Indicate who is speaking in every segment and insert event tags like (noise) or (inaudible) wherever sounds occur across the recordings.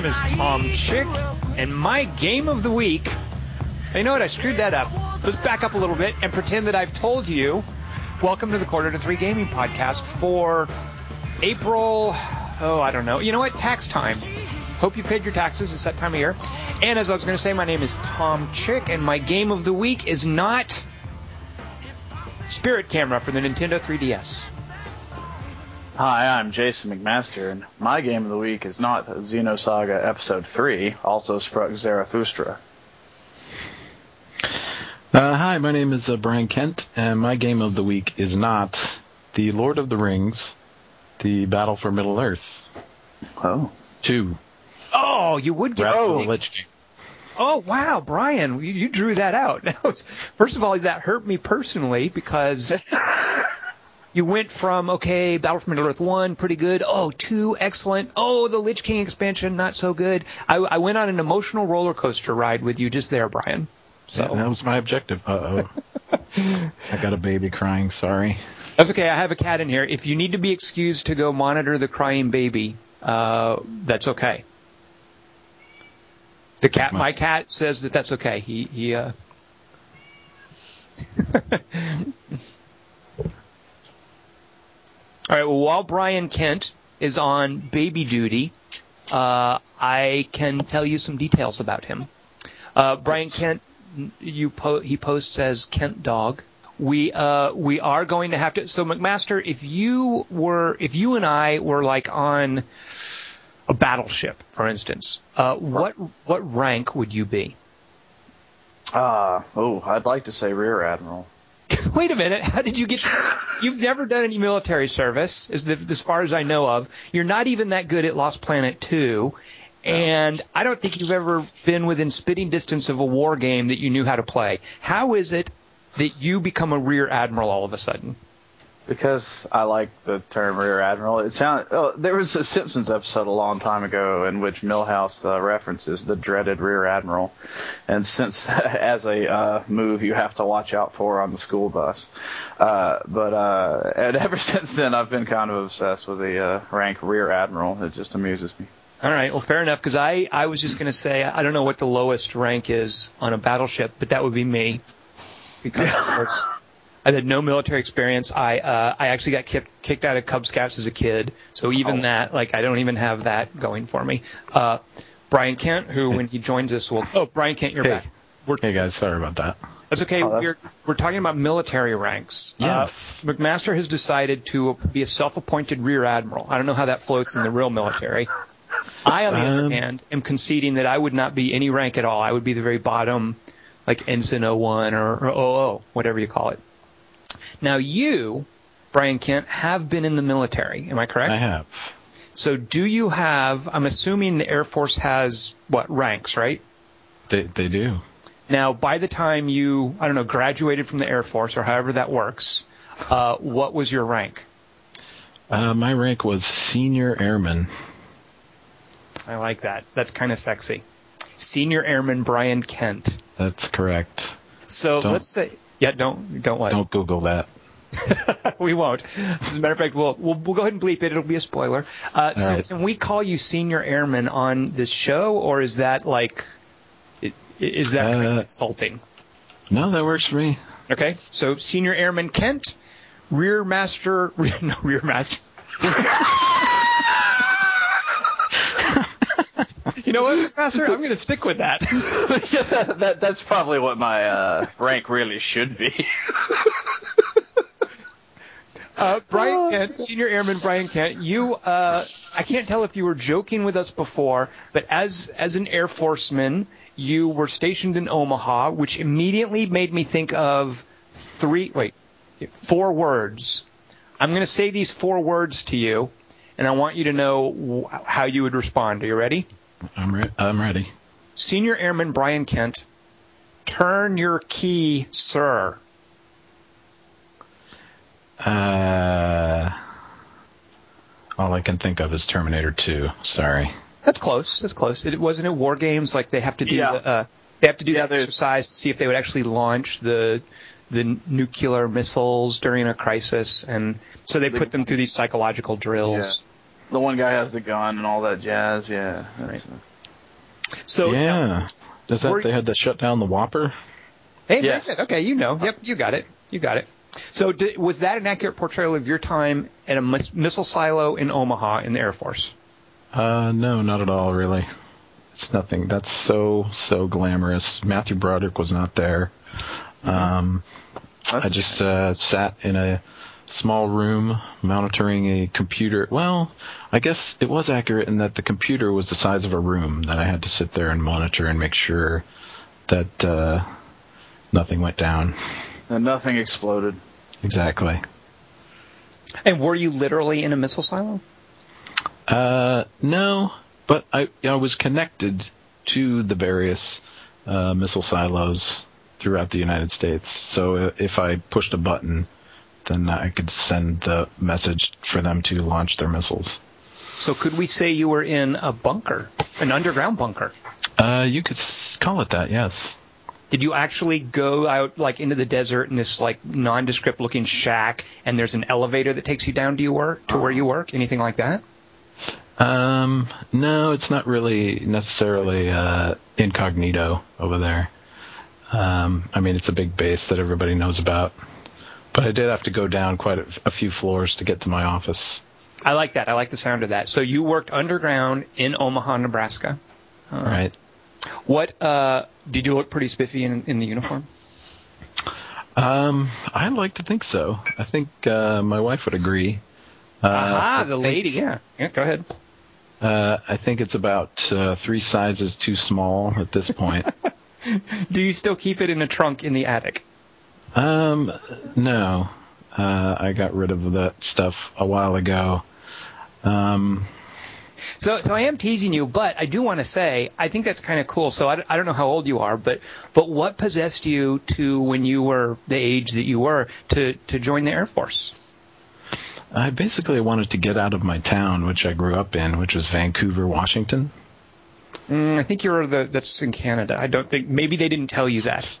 Speaker 1: name is Tom Chick, and my game of the week. You know what? I screwed that up. Let's back up a little bit and pretend that I've told you. Welcome to the Quarter to Three Gaming Podcast for April. Oh, I don't know. You know what? Tax time. Hope you paid your taxes. It's that time of year. And as I was going to say, my name is Tom Chick, and my game of the week is not Spirit Camera for the Nintendo 3DS.
Speaker 2: Hi, I'm Jason McMaster, and my game of the week is not Xenosaga Episode 3, Also sprach Zarathustra.
Speaker 3: Uh, hi, my name is uh, Brian Kent, and my game of the week is not The Lord of the Rings, The Battle for Middle Earth.
Speaker 2: Oh.
Speaker 3: 2.
Speaker 1: Oh, you would get.
Speaker 3: Wrath
Speaker 1: Oh,
Speaker 3: Lich King.
Speaker 1: oh, wow, Brian, you, you drew that out. (laughs) That was, first of all, that hurt me personally because (laughs) you went from okay, Battle for Middle Earth one, pretty good. Oh, two, excellent. Oh, the Lich King expansion, not so good. I, I went on an emotional roller coaster ride with you just there, Brian. So
Speaker 3: Yeah, that was my objective. Uh-oh. (laughs) I got a baby crying, sorry.
Speaker 1: That's okay. I have a cat in here. If you need to be excused to go monitor the crying baby, uh, that's okay. The cat,
Speaker 3: My-
Speaker 1: my cat says that that's okay. He, he, uh. (laughs) All right. Well, while Brian Kent is on baby duty, uh, I can tell you some details about him. Uh, Brian Kent, you po- he posts as Kent Dog. We uh, we are going to have to. So McMaster, if you were, if you and I were like on a battleship, for instance, uh, what what rank would you be?
Speaker 2: Uh, oh, I'd like to say Rear Admiral. (laughs)
Speaker 1: Wait a minute. How did you get? You've never done any military service, as, as far as I know of. You're not even that good at Lost Planet 2. And I don't think you've ever been within spitting distance of a war game that you knew how to play. How is it that you become a rear admiral all of a sudden?
Speaker 2: Because I like the term Rear Admiral. It sounded. Oh, there was a Simpsons episode a long time ago in which Milhouse uh, references the dreaded Rear Admiral, and since (laughs) as a uh, move you have to watch out for on the school bus. Uh, but uh, and (laughs) ever since then I've been kind of obsessed with the uh, rank Rear Admiral. It just amuses me.
Speaker 1: All right, well, fair enough, because I, I was just going to say, I don't know what the lowest rank is on a battleship, but that would be me. Because, of course, I had no military experience. I, uh, I actually got kicked, kicked out of Cub Scouts as a kid, so even
Speaker 2: Oh.
Speaker 1: that, like, I don't even have that going for me. Uh, Brian Kent, who, when he joins us, will. Oh, Brian Kent, you're
Speaker 3: Hey.
Speaker 1: back. We're,
Speaker 3: Hey guys, sorry about that.
Speaker 1: that's okay.
Speaker 2: Oh, that's-
Speaker 1: We're, we're talking about military ranks.
Speaker 3: Yes.
Speaker 1: Uh, McMaster has decided to be a self-appointed rear admiral. I don't know how that floats in the real military. I, on the other
Speaker 3: Um,
Speaker 1: hand, am conceding that I would not be any rank at all. I would be the very bottom, like ensign 01 or, or 00, whatever you call it. Now, you, Brian Kent, have been in the military. Am I correct?
Speaker 3: I have.
Speaker 1: So, do you have? I'm assuming the Air Force has what ranks, right?
Speaker 3: They, they do.
Speaker 1: Now, by the time you, I don't know, graduated from the Air Force or however that works, uh, what was your rank?
Speaker 3: Uh, my rank was Senior Airman.
Speaker 1: I like that. That's kind of sexy. Senior Airman Brian Kent.
Speaker 3: That's correct.
Speaker 1: So
Speaker 3: Don't-
Speaker 1: let's say, yeah, don't don't what?
Speaker 3: Don't Google that. (laughs)
Speaker 1: we won't. As a matter of fact, we'll, we'll we'll go ahead and bleep it. It'll be a spoiler. Uh, so
Speaker 3: right.
Speaker 1: can we call you Senior Airman on this show, or is that like, is that kind of
Speaker 3: Uh,
Speaker 1: insulting?
Speaker 3: No, that works for me.
Speaker 1: Okay, so Senior Airman Kent, Rear Master, (laughs) no, Rear Master. (laughs) you know what, Master? I'm (laughs) going to stick with that.
Speaker 2: that, that, that's probably what my uh, rank really should be. (laughs)
Speaker 1: Uh, Brian Kent, Senior Airman Brian Kent, you, uh, I can't tell if you were joking with us before, but as, as an Air Forceman, you were stationed in Omaha, which immediately made me think of three, wait, four words. I'm going to say these four words to you, and I want you to know how you would respond. Are you ready?
Speaker 3: I'm, re- I'm ready.
Speaker 1: Senior Airman Brian Kent, turn your key, sir.
Speaker 3: Uh, all I can think of is Terminator 2. Sorry.
Speaker 1: That's close. That's close. It wasn't it War Games like they have to do
Speaker 2: Yeah.
Speaker 1: the, uh, they have to do
Speaker 2: Yeah,
Speaker 1: the exercise to see if they would actually launch the the nuclear missiles during a crisis, and so they put them through these psychological drills.
Speaker 2: The one guy has the gun and all that jazz. Yeah. That's,
Speaker 1: So
Speaker 3: yeah. Does that they had to shut down the WOPR?
Speaker 1: Hey,
Speaker 2: Yes.
Speaker 1: Okay, you know. Yep, you got it. You got it. So, di was that an accurate portrayal of your time at a mis- missile silo in Omaha in the Air Force?
Speaker 3: Uh, no, not at all, really. It's nothing. That's so so glamorous. Matthew Broderick was not there. Um, I just uh, sat in a small room monitoring a computer. Well, I guess it was accurate in that the computer was the size of a room that I had to sit there and monitor and make sure that uh, nothing went down.
Speaker 2: and nothing exploded.
Speaker 3: Exactly.
Speaker 1: And were you literally in a missile silo?
Speaker 3: Uh, no, but I I was connected to the various uh, missile silos throughout the United States. So if I pushed a button, then I could send the message for them to launch their missiles.
Speaker 1: So, could we say you were in a bunker, an underground bunker?
Speaker 3: Uh, you could call it that, yes.
Speaker 1: Did you actually go out like into the desert in this like nondescript looking shack, and there's an elevator that takes you down to your work to where you work? Anything like that?
Speaker 3: Um, no, it's not really necessarily uh, incognito over there. Um, I mean, it's a big base that everybody knows about. But I did have to go down quite a, a few floors to get to my office.
Speaker 1: I like that. I like the sound of that. So you worked underground in Omaha, Nebraska.
Speaker 3: Right.
Speaker 1: What uh, did you look pretty spiffy in, in the uniform?
Speaker 3: Um, I like to think so. I think uh, my wife would agree. Uh,
Speaker 1: Aha, the
Speaker 3: think-
Speaker 1: lady. Yeah, yeah. Go ahead.
Speaker 3: Uh, I think it's about uh, three sizes too small at this point. (laughs)
Speaker 1: Do you still keep it in a trunk in the attic?
Speaker 3: Um, no, uh, I got rid of that stuff a while ago. Um,
Speaker 1: So, so I am teasing you, but I do want to say I think that's kind of cool. So I, I don't know how old you are, but but what possessed you to when you were the age that you were to to join the Air Force?
Speaker 3: I basically wanted to get out of my town, which I grew up in, which was Vancouver, Washington.
Speaker 1: Mm, I think you're the that's in Canada. I don't think maybe they didn't tell you that.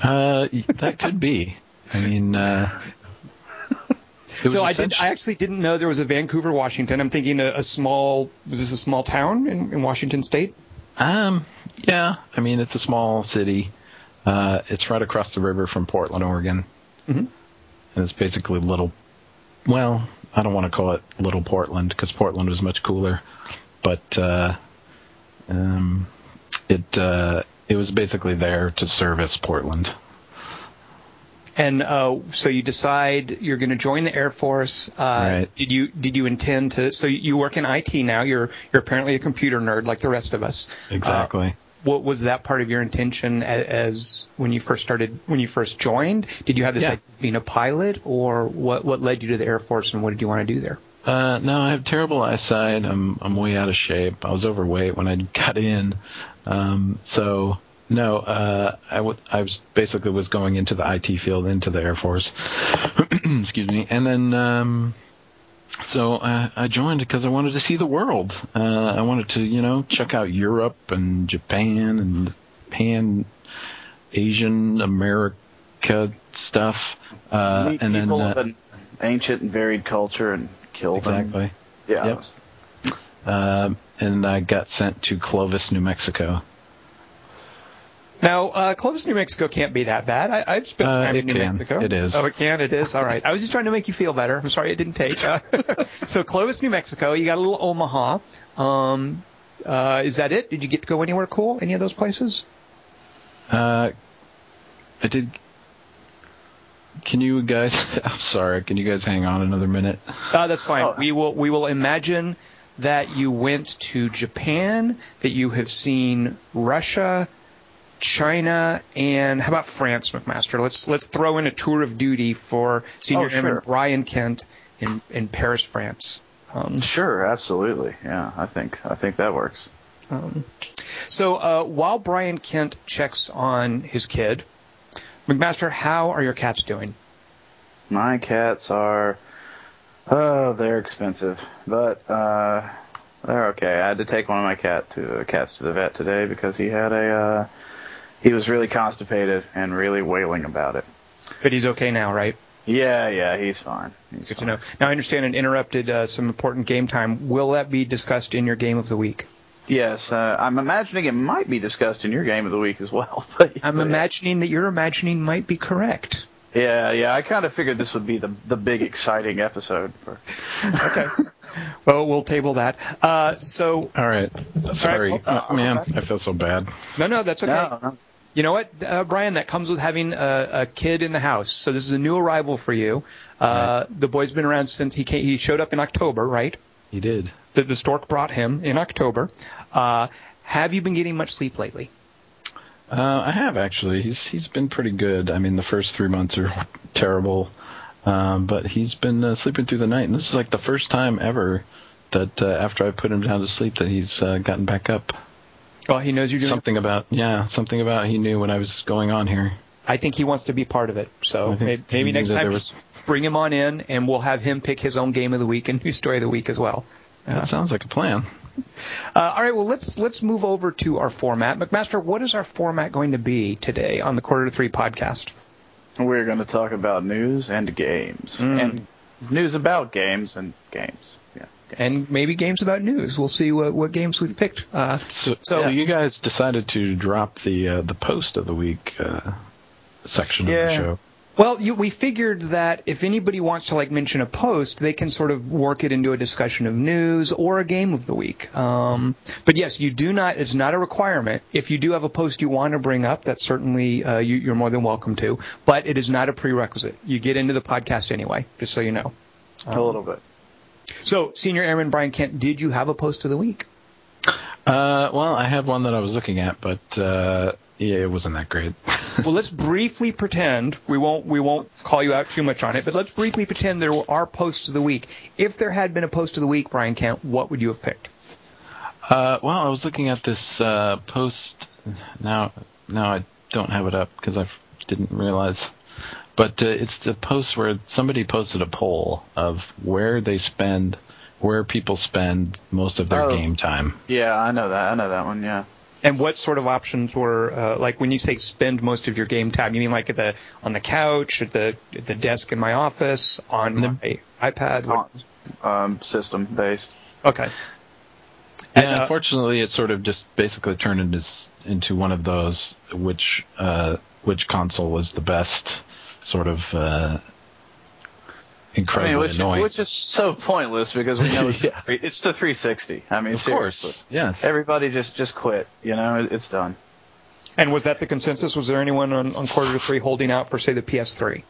Speaker 3: Uh, that could be. I mean, uh,
Speaker 1: So I did. I actually didn't know there was a Vancouver, Washington. I'm thinking a, a small. Was this a small town in, in Washington State?
Speaker 3: Um, yeah, I mean it's a small city. Uh, it's right across the river from Portland, Oregon,
Speaker 1: Mhm.
Speaker 3: and it's basically little. Well, I don't want to call it Little Portland because Portland was much cooler, but uh, um, it uh, it was basically there to service Portland.
Speaker 1: And uh, so you decide you're going to join the Air Force. Uh,
Speaker 3: Right.
Speaker 1: Did you did you intend to? So you work in IT now. You're you're apparently a computer nerd like the rest of us.
Speaker 3: Exactly.
Speaker 1: What was that part of your intention as, as when you first started when you first joined? Did you have this
Speaker 3: Yeah.
Speaker 1: idea of being a pilot, or what what led you to the Air Force, and what did you want to do there?
Speaker 3: Uh, no, I have terrible eyesight. I'm I'm way out of shape. I was overweight when I got in, um, so no. Uh, I w- I was basically was going into the IT field, into the Air Force. (clears throat) Excuse me, and then um, so I, I joined because I wanted to see the world. Uh, I wanted to you know check out Europe and Japan and Pan Asian America stuff. Uh,
Speaker 2: Meet
Speaker 3: and then uh,
Speaker 2: of an ancient and varied culture and kill them.
Speaker 3: exactly.
Speaker 2: Yeah.
Speaker 3: Yep. Um, and I got sent to Clovis, New Mexico.
Speaker 1: Now, uh, Clovis, New Mexico can't be that bad. I, I've spent
Speaker 3: Uh,
Speaker 1: time
Speaker 3: it
Speaker 1: in New
Speaker 3: can.
Speaker 1: Mexico.
Speaker 3: It is.
Speaker 1: Oh, it can. It is. All right. I was just trying to make you feel better. I'm sorry it didn't take. Uh, (laughs) so Clovis, New Mexico. You got a little Omaha. Um, uh, is that it? Did you get to go anywhere cool? Any of those places?
Speaker 3: Uh, I did. Can you guys? (laughs) I'm sorry. Can you guys hang on another minute?
Speaker 1: Uh, that's fine.
Speaker 2: Oh.
Speaker 1: We will. We will imagine that you went to Japan. That you have seen Russia. China and how about France, McMaster? Let's let's throw in a tour of duty for Senior
Speaker 2: Oh,
Speaker 1: Airman. Brian Kent in in Paris, France. Um,
Speaker 2: Sure, absolutely. Yeah, I think I think that works.
Speaker 1: Um, so uh, while Brian Kent checks on his kid, McMaster, how are your cats doing?
Speaker 2: My cats are, oh, they're expensive, but uh, they're okay. I had to take one of my cat to uh, cats to the vet today because he had a, uh, he was really constipated and really wailing about it.
Speaker 1: But he's okay now, right?
Speaker 2: Yeah, yeah, he's fine. He's
Speaker 1: Good to know. Now, I understand it interrupted uh, some important game time. Will that be discussed in your game of the week?
Speaker 2: Yes, uh, I'm imagining it might be discussed in your game of the week as well. (laughs) But,
Speaker 1: I'm
Speaker 2: but,
Speaker 1: imagining that your imagining might be correct.
Speaker 2: Yeah, yeah. I kind of figured this would be the the big exciting episode. For, (laughs)
Speaker 1: Okay. well, we'll table that. Uh, so,
Speaker 3: All right. Sorry,
Speaker 1: oh,
Speaker 3: Uh, man. I feel so bad.
Speaker 1: no, no, that's okay.
Speaker 2: no, no.
Speaker 1: You know what, uh, Brian? That comes with having a, a kid in the house. So this is a new arrival for you. Uh, The boy's been around since he came, he showed up in October, right?
Speaker 3: He did.
Speaker 1: The, the stork brought him in October. Uh, have you been getting much sleep lately?
Speaker 3: Uh, I have actually. He's he's been pretty good. I mean, the first three months are terrible, um, but he's been uh, sleeping through the night, and this is like the first time ever that uh, after I put him down to sleep that he's uh, gotten back up.
Speaker 1: Oh, he knows you're doing.
Speaker 3: Something about yeah, something about he knew when I was going on here.
Speaker 1: I think he wants to be part of it. So maybe, maybe next time, just bring him on in, and we'll have him pick his own game of the week and (laughs) news story of the week as well.
Speaker 3: That sounds like a plan.
Speaker 1: Uh, all right, well let's let's move over to our format. McMaster, what is our format going to be today on the Quarter to Three podcast?
Speaker 2: We're going to talk about news and games,
Speaker 1: Mm.
Speaker 2: and news about games and games. Yeah.
Speaker 1: And maybe games about news. We'll see what, what games we've picked. Uh,
Speaker 3: So,
Speaker 1: So-
Speaker 3: so you guys decided to drop the uh, the post of the week uh, section of the show.
Speaker 1: Well, you, we figured that if anybody wants to like mention a post, they can sort of work it into a discussion of news or a game of the week. Um, but yes, you do not. It's not a requirement. If you do have a post you want to bring up, that's certainly uh, you, you're more than welcome to. But it is not a prerequisite. You get into the podcast anyway, just so you know.
Speaker 2: A little bit.
Speaker 1: So, Senior Airman Brian Kent, did you have a post of the week?
Speaker 3: Uh, well, I had one that I was looking at, but uh, yeah, it wasn't that great. (laughs)
Speaker 1: well, let's briefly pretend we won't we won't call you out too much on it, but let's briefly pretend there are posts of the week. If there had been a post of the week, Brian Kent, what would you have picked?
Speaker 3: Uh, well, I was looking at this uh, post. Now, now I don't have it up because I didn't realize. But uh, it's the post where somebody posted a poll of where they spend, where people spend most of their
Speaker 2: Oh.
Speaker 3: game time.
Speaker 2: Yeah, I know that. I know that one. Yeah.
Speaker 1: And what sort of options were uh, like when you say spend most of your game time? You mean like at the on the couch, at the at the desk in my office, on
Speaker 3: The-
Speaker 1: my iPad? What,
Speaker 2: Um, system based.
Speaker 1: okay.
Speaker 3: Yeah,
Speaker 1: And, uh,
Speaker 3: unfortunately, it sort of just basically turned into into one of those which uh, which console is the best sort of uh,
Speaker 2: I mean, which,
Speaker 3: annoying.
Speaker 2: which is so pointless because we know (laughs) it's,
Speaker 3: Yeah.
Speaker 2: it's the 360. I mean,
Speaker 3: of
Speaker 2: seriously.
Speaker 3: course, yes.
Speaker 2: Everybody just just quit. You know, it's done.
Speaker 1: And was that the consensus? Was there anyone on, on quarter to three holding out for say the PS3?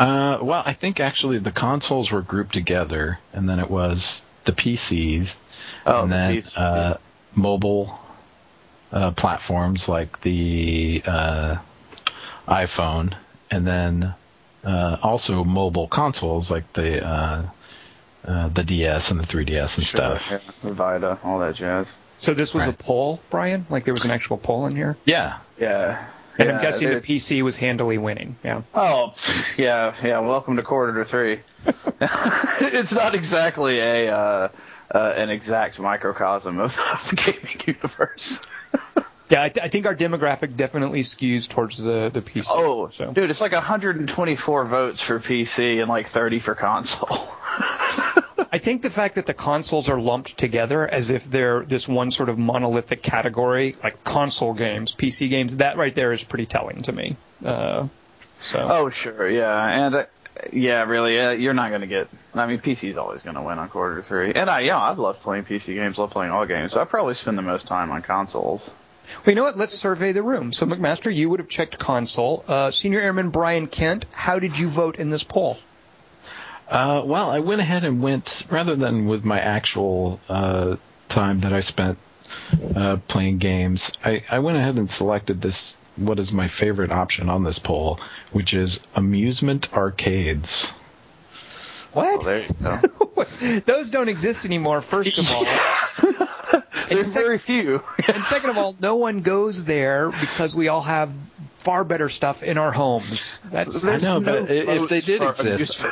Speaker 3: Uh, well, I think actually the consoles were grouped together, and then it was the PCs,
Speaker 2: Oh,
Speaker 3: and
Speaker 2: the
Speaker 3: then
Speaker 2: PC.
Speaker 3: uh, mobile uh, platforms like the uh, iPhone, and then uh, also mobile consoles like the uh, uh, the DS and the 3DS and
Speaker 2: Sure,
Speaker 3: stuff.
Speaker 2: yeah. Vita, all that jazz.
Speaker 1: So this was a poll, Brian? Like there was an actual poll in here?
Speaker 3: Yeah,
Speaker 2: Yeah.
Speaker 1: And
Speaker 2: yeah,
Speaker 1: I'm guessing the PC was handily winning. Yeah.
Speaker 2: Oh, (laughs) yeah, yeah. Welcome to quarter to three. (laughs) it's not exactly a uh, uh, an exact microcosm of, of (laughs) the gaming universe.
Speaker 1: Yeah, I, th- I think our demographic definitely skews towards the, the PC.
Speaker 2: Oh,
Speaker 1: so.
Speaker 2: dude, it's like 124 votes for PC and like 30 for console. (laughs)
Speaker 1: I think the fact that the consoles are lumped together as if they're this one sort of monolithic category, like console games, PC games, that right there is pretty telling to me. Uh, so
Speaker 2: oh, sure, yeah, and uh, yeah, really, uh, you're not gonna get. I mean, PC's always gonna win on quarter three, and I, yeah, I love playing PC games, love playing all games. So I probably spend the most time on consoles.
Speaker 1: Well, you know what? Let's survey the room. So McMaster, you would have checked console. Uh, Senior Airman Brian Kent, how did you vote in this poll?
Speaker 3: Uh, well, I went ahead and went rather than with my actual uh, time that I spent uh, playing games. I, I went ahead and selected this. What is my favorite option on this poll, which is amusement arcades.
Speaker 1: What?
Speaker 2: Well, there you go. (laughs)
Speaker 1: Those don't exist anymore. First of all, and, (laughs)
Speaker 2: There's
Speaker 1: sec-
Speaker 2: very few. (laughs)
Speaker 1: and second of all, no one goes there because we all have far better stuff in our homes. That's
Speaker 3: I know,
Speaker 2: no
Speaker 3: but if they did exist,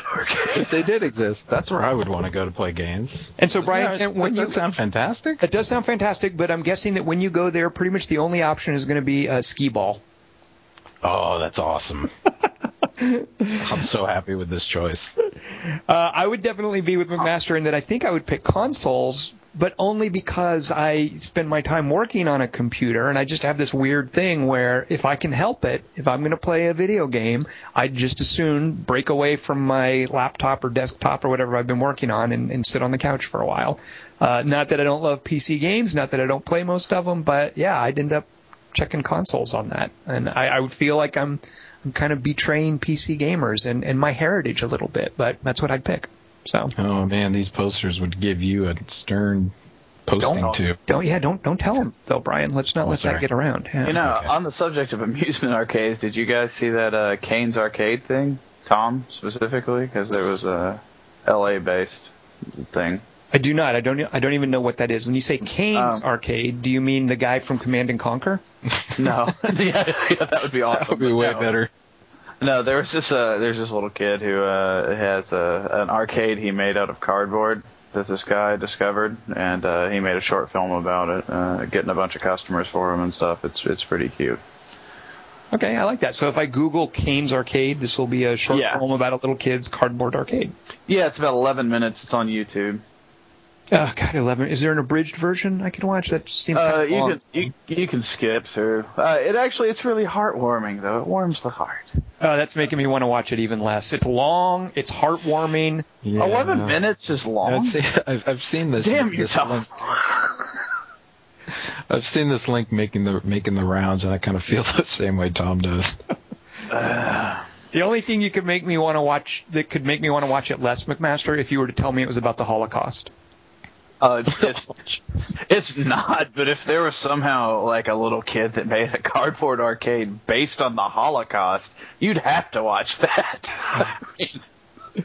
Speaker 3: if they did exist, that's where I would want to go to play games.
Speaker 1: And so, Brian,
Speaker 3: Doesn't that,
Speaker 1: when
Speaker 3: does
Speaker 1: you
Speaker 3: that sound fantastic?
Speaker 1: It does sound fantastic, but I'm guessing that when you go there, pretty much the only option is going to be a skee ball.
Speaker 3: Oh, that's awesome. (laughs) I'm so happy with this choice.
Speaker 1: Uh, I would definitely be with McMaster in that I think I would pick consoles, but only because I spend my time working on a computer and I just have this weird thing where if I can help it, if I'm going to play a video game, I'd just as soon break away from my laptop or desktop or whatever I've been working on and, and sit on the couch for a while. Uh, not that I don't love PC games, not that I don't play most of them, but yeah, I'd end up checking consoles on that, and I, I would feel like I'm I'm kind of betraying PC gamers and, and my heritage a little bit, but that's what I'd pick. So
Speaker 3: Oh man, these posters would give you a stern posting
Speaker 1: don't
Speaker 3: to.
Speaker 1: don't yeah don't don't tell them though, Brian. Let's not
Speaker 3: Oh,
Speaker 1: let
Speaker 3: sorry.
Speaker 1: that get around. Yeah.
Speaker 2: You know,
Speaker 3: Okay.
Speaker 2: on the subject of (laughs) amusement arcades, did you guys see that uh, Caine's arcade thing? Tom specifically, because there was a L.A. based thing.
Speaker 1: I do not. I don't. I don't even know what that is. When you say Kane's
Speaker 2: Um,
Speaker 1: Arcade, do you mean the guy from Command and Conquer? (laughs)
Speaker 2: No, (laughs) yeah, yeah, that would be awesome.
Speaker 3: That would be way
Speaker 2: no.
Speaker 3: better.
Speaker 2: No, there was this uh, there's this little kid who uh, has a, an arcade he made out of cardboard that this guy discovered, and uh, he made a short film about it, uh, getting a bunch of customers for him and stuff. It's it's pretty cute.
Speaker 1: Okay, I like that. So if I Google Caine's Arcade, this will be a short
Speaker 2: Yeah.
Speaker 1: film about a little kid's cardboard arcade.
Speaker 2: Yeah, it's about 11 minutes. It's on YouTube.
Speaker 1: Oh God, eleven. Is there an abridged version I can watch? That seems
Speaker 2: Uh,
Speaker 1: kind of
Speaker 2: you
Speaker 1: long.
Speaker 2: can you, you can skip through. Uh, it actually it's really heartwarming though. It warms the heart.
Speaker 1: Oh, that's making me want to watch it even less. It's long. It's heartwarming.
Speaker 3: Yeah.
Speaker 2: 11 minutes is long.
Speaker 3: I've seen, (laughs) I've, I've seen this.
Speaker 2: Damn, you're
Speaker 3: this
Speaker 2: tough.
Speaker 3: link. (laughs) I've seen this link making the making the rounds, and I kind of feel the same way Tom does. (laughs)
Speaker 1: The only thing you could make me want to watch that could make me want to watch it less, McMaster, if you were to tell me it was about the Holocaust.
Speaker 2: Uh, it's, it's not, but if there was somehow like a little kid that made a cardboard arcade based on the Holocaust, you'd have to watch that. I (laughs) mean,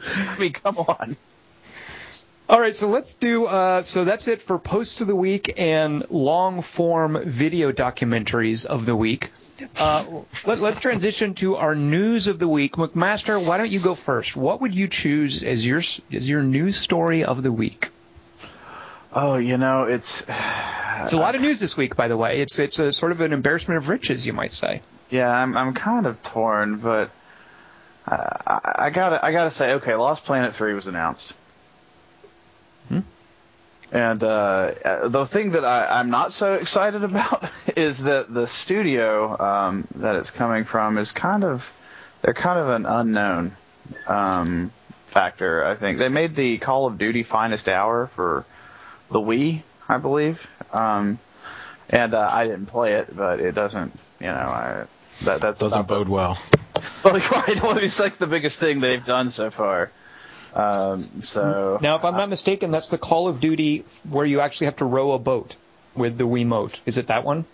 Speaker 2: I mean, come on.
Speaker 1: All right, so let's do. Uh, so that's it for posts of the week and long form video documentaries of the week. Uh, let, let's transition to our news of the week. McMaster, why don't you go first? What would you choose as your as your news story of the week?
Speaker 2: Oh, you know, it's (sighs)
Speaker 1: It's a lot of news this week, by the way. It's it's a sort of an embarrassment of riches, you might say.
Speaker 2: yeah, I'm I'm kind of torn, but I, I, I gotta I gotta say, okay, Lost Planet Three was announced. hmm. And uh, the thing that I, I'm not so excited (laughs) about is that the studio um, that it's coming from is kind of they're kind of an unknown um, factor. I think they made the Call of Duty Finest Hour for the Wii, I believe, um, and uh, I didn't play it, but it doesn't, you know, I, that that's
Speaker 3: Doesn't
Speaker 2: about the-
Speaker 3: bode well. (laughs)
Speaker 2: well, right. Well, it's like the biggest thing they've done so far. Um, so
Speaker 1: Now, if I'm not mistaken, that's the Call of Duty where you actually have to row a boat with the Wiimote. Is it that one?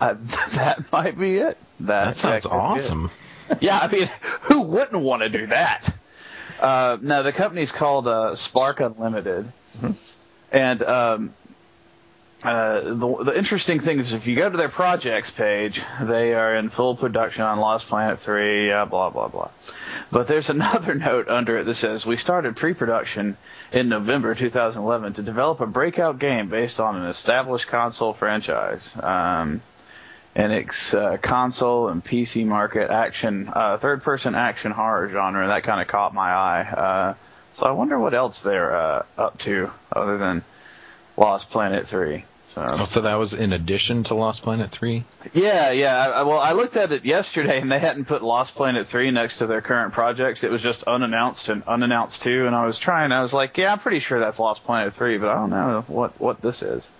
Speaker 2: uh, (laughs) that might be it. That,
Speaker 3: That sounds
Speaker 2: could be it.
Speaker 3: awesome. (laughs)
Speaker 2: Yeah, I mean, who wouldn't want to do that? Uh, no, the company's called uh, Spark Unlimited, and um, uh, the, the interesting thing is if you go to their projects page, they are in full production on Lost Planet 3, uh, blah, blah, blah. But there's (laughs) another note under it that says, We started pre production in November 2011 to develop a breakout game based on an established console franchise. Um, and it's uh, console and PC market action, uh, third person action horror genre, that kind of caught my eye. So I wonder what else they're uh, up to other than Lost Planet 3. So
Speaker 3: Oh, so that was in addition to Lost Planet 3?
Speaker 2: yeah, yeah. I, well, I looked at it yesterday, and they hadn't put Lost Planet 3 next to their current projects. It was just unannounced and unannounced 2, and I was trying. I was like, yeah, I'm pretty sure that's Lost Planet 3, but I don't know what what this is.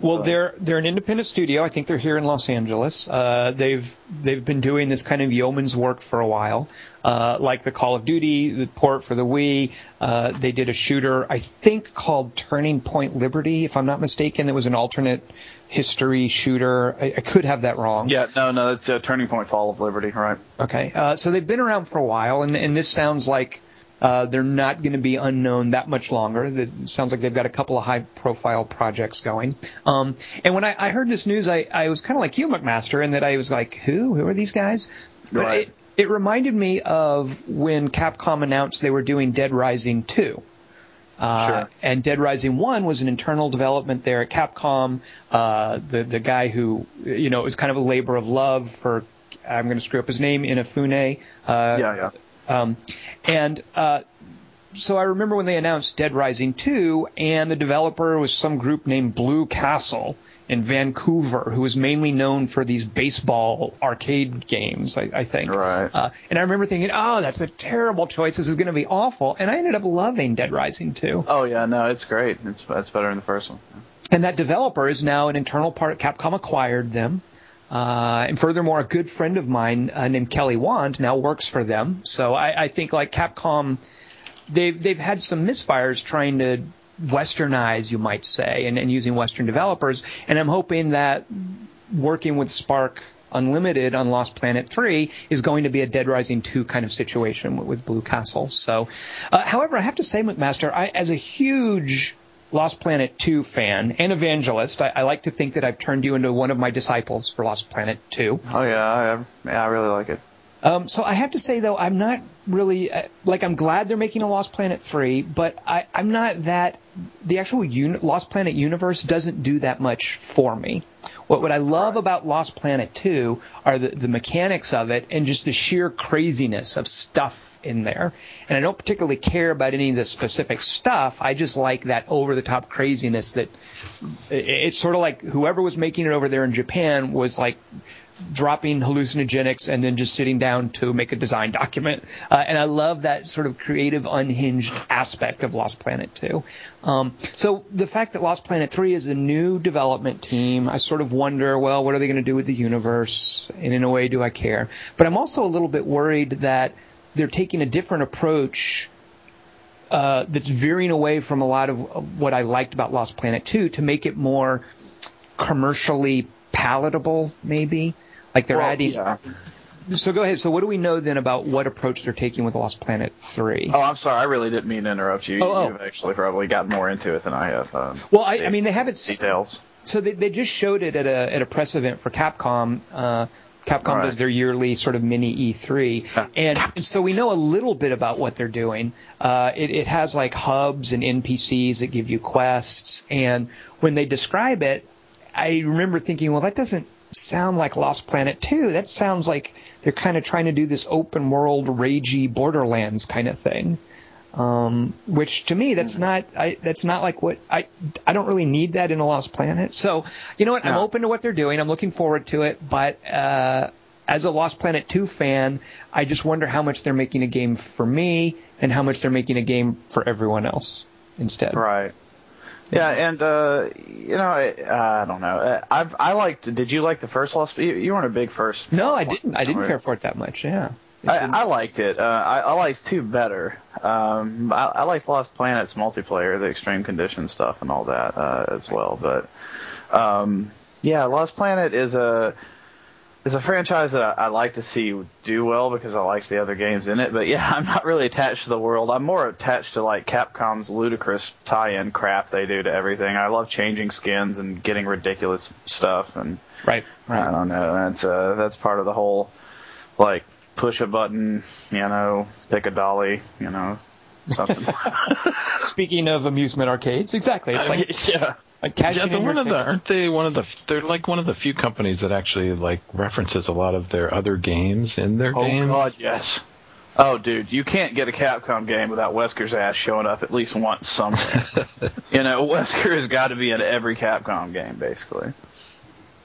Speaker 1: Well, they're they're an independent studio. I think they're here in Los Angeles. Uh, they've they've been doing this kind of yeoman's work for a while, uh, like the Call of Duty the port for the Wii. Uh, they did a shooter, I think, called Turning Point Liberty, if I'm not mistaken. That was an alternate history shooter. I, I could have that wrong.
Speaker 2: Yeah, no, no, it's uh, Turning Point Fall of Liberty, right?
Speaker 1: Okay, uh, so they've been around for a while, and, and this sounds like uh, they're not going to be unknown that much longer. It sounds like they've got a couple of high-profile projects going. Um, and when I, I heard this news, I, I was kind of like you, McMaster, in that I was like, "Who? Who are these guys?" But
Speaker 2: Right.
Speaker 1: it, it reminded me of when Capcom announced they were doing Dead Rising 2. Uh,
Speaker 2: Sure.
Speaker 1: And Dead Rising 1 was an internal development there at Capcom. Uh, the, the guy who, you know, it was kind of a labor of love for I'm going to screw up his name, Inafune. Uh,
Speaker 2: yeah, yeah.
Speaker 1: Um, and uh, so I remember when they announced Dead Rising 2, and the developer was some group named Blue Castle in Vancouver, who was mainly known for these baseball arcade games, I, I think.
Speaker 2: Right.
Speaker 1: Uh, and I remember thinking, oh, that's a terrible choice. This is going to be awful. And I ended up loving Dead Rising 2.
Speaker 2: Oh yeah, no, it's great. It's it's better than the first one.
Speaker 1: And that developer is now an internal part. Capcom acquired them. Uh, and furthermore, a good friend of mine uh, named Kelly Wand now works for them. So I, I think like Capcom, they've they've had some misfires trying to westernize, you might say, and, and using Western developers. And I'm hoping that working with Spark Unlimited on Lost Planet 3 is going to be a Dead Rising 2 kind of situation with, with Blue Castle. So, uh, however, I have to say, McMaster, I, as a huge Lost Planet 2 fan and evangelist, I, I like to think that I've turned you into one of my disciples for Lost Planet 2.
Speaker 2: Oh yeah, I, yeah, I really like it.
Speaker 1: Um, so I have to say though, I'm not really uh, like I'm glad they're making a Lost Planet three, but I, I'm not that the actual uni- Lost Planet universe doesn't do that much for me. What what I love about Lost Planet two are the, the mechanics of it and just the sheer craziness of stuff in there. And I don't particularly care about any of the specific stuff. I just like that over the top craziness that it- it's sort of like whoever was making it over there in Japan was like dropping hallucinogenics and then just sitting down to make a design document. Uh, and I love that sort of creative, unhinged aspect of Lost Planet 2. Um, so the fact that Lost Planet 3 is a new development team, I sort of wonder, well, what are they going to do with the universe? And in a way, do I care? But I'm also a little bit worried that they're taking a different approach uh, that's veering away from a lot of what I liked about Lost Planet 2 to make it more commercially palatable, maybe. Like they're
Speaker 2: Well,
Speaker 1: adding.
Speaker 2: yeah.
Speaker 1: So go ahead. So what do we know then about what approach they're taking with Lost Planet 3?
Speaker 2: Oh, I'm sorry. I really didn't mean to interrupt you.
Speaker 1: Oh, oh.
Speaker 2: You've actually probably gotten more into it than I have. Um,
Speaker 1: well, I, I mean, they haven't.
Speaker 2: details.
Speaker 1: So they, they just showed it at a at a press event for Capcom. Uh, Capcom
Speaker 2: Right.
Speaker 1: does their yearly sort of mini E3, and, and so we know a little bit about what they're doing. Uh, it, it has like hubs and NPCs that give you quests, and when they describe it, I remember thinking, well, that doesn't sound like Lost Planet 2. That sounds like they're kind of trying to do this open world, ragey Borderlands kind of thing. Um, which to me, that's not, I, that's not like what, I, I don't really need that in a Lost Planet. So, you know what, I'm open to what they're doing. I'm looking forward to it, but, uh, as a Lost Planet 2 fan, I just wonder how much they're making a game for me and how much they're making a game for everyone else instead.
Speaker 2: Right. Yeah, and uh, you know, I, I don't know. I've I liked. Did you like the first Lost? You, you weren't a big first.
Speaker 1: No, I didn't. I didn't care for it that much. Yeah.
Speaker 2: I, I liked it. Uh, I, I liked two better. Um, I, I liked Lost Planets multiplayer, the extreme condition stuff, and all that uh, as well. But um, yeah, Lost Planet is a is a franchise that I, I like to see do well because I like the other games in it. But yeah, (laughs) I'm not really attached to the world. I'm more attached to like Capcom's ludicrous tie-in crap they do to everything. I love changing skins and getting ridiculous stuff and.
Speaker 1: Right. Right.
Speaker 2: I don't know. That's uh, that's part of the whole, like push a button, you know, pick a dolly, you know, something. (laughs)
Speaker 1: Speaking of amusement arcades, exactly. It's like, (laughs)
Speaker 2: yeah.
Speaker 1: Like
Speaker 3: Yeah, they're one of the aren't they one of the they're like one of the few companies that actually like references a lot of their other games in their game?
Speaker 2: Oh
Speaker 3: games.
Speaker 2: God, yes. Oh, dude, you can't get a Capcom game without Wesker's ass showing up at least once somewhere. (laughs) you know, Wesker has got to be in every Capcom game, basically.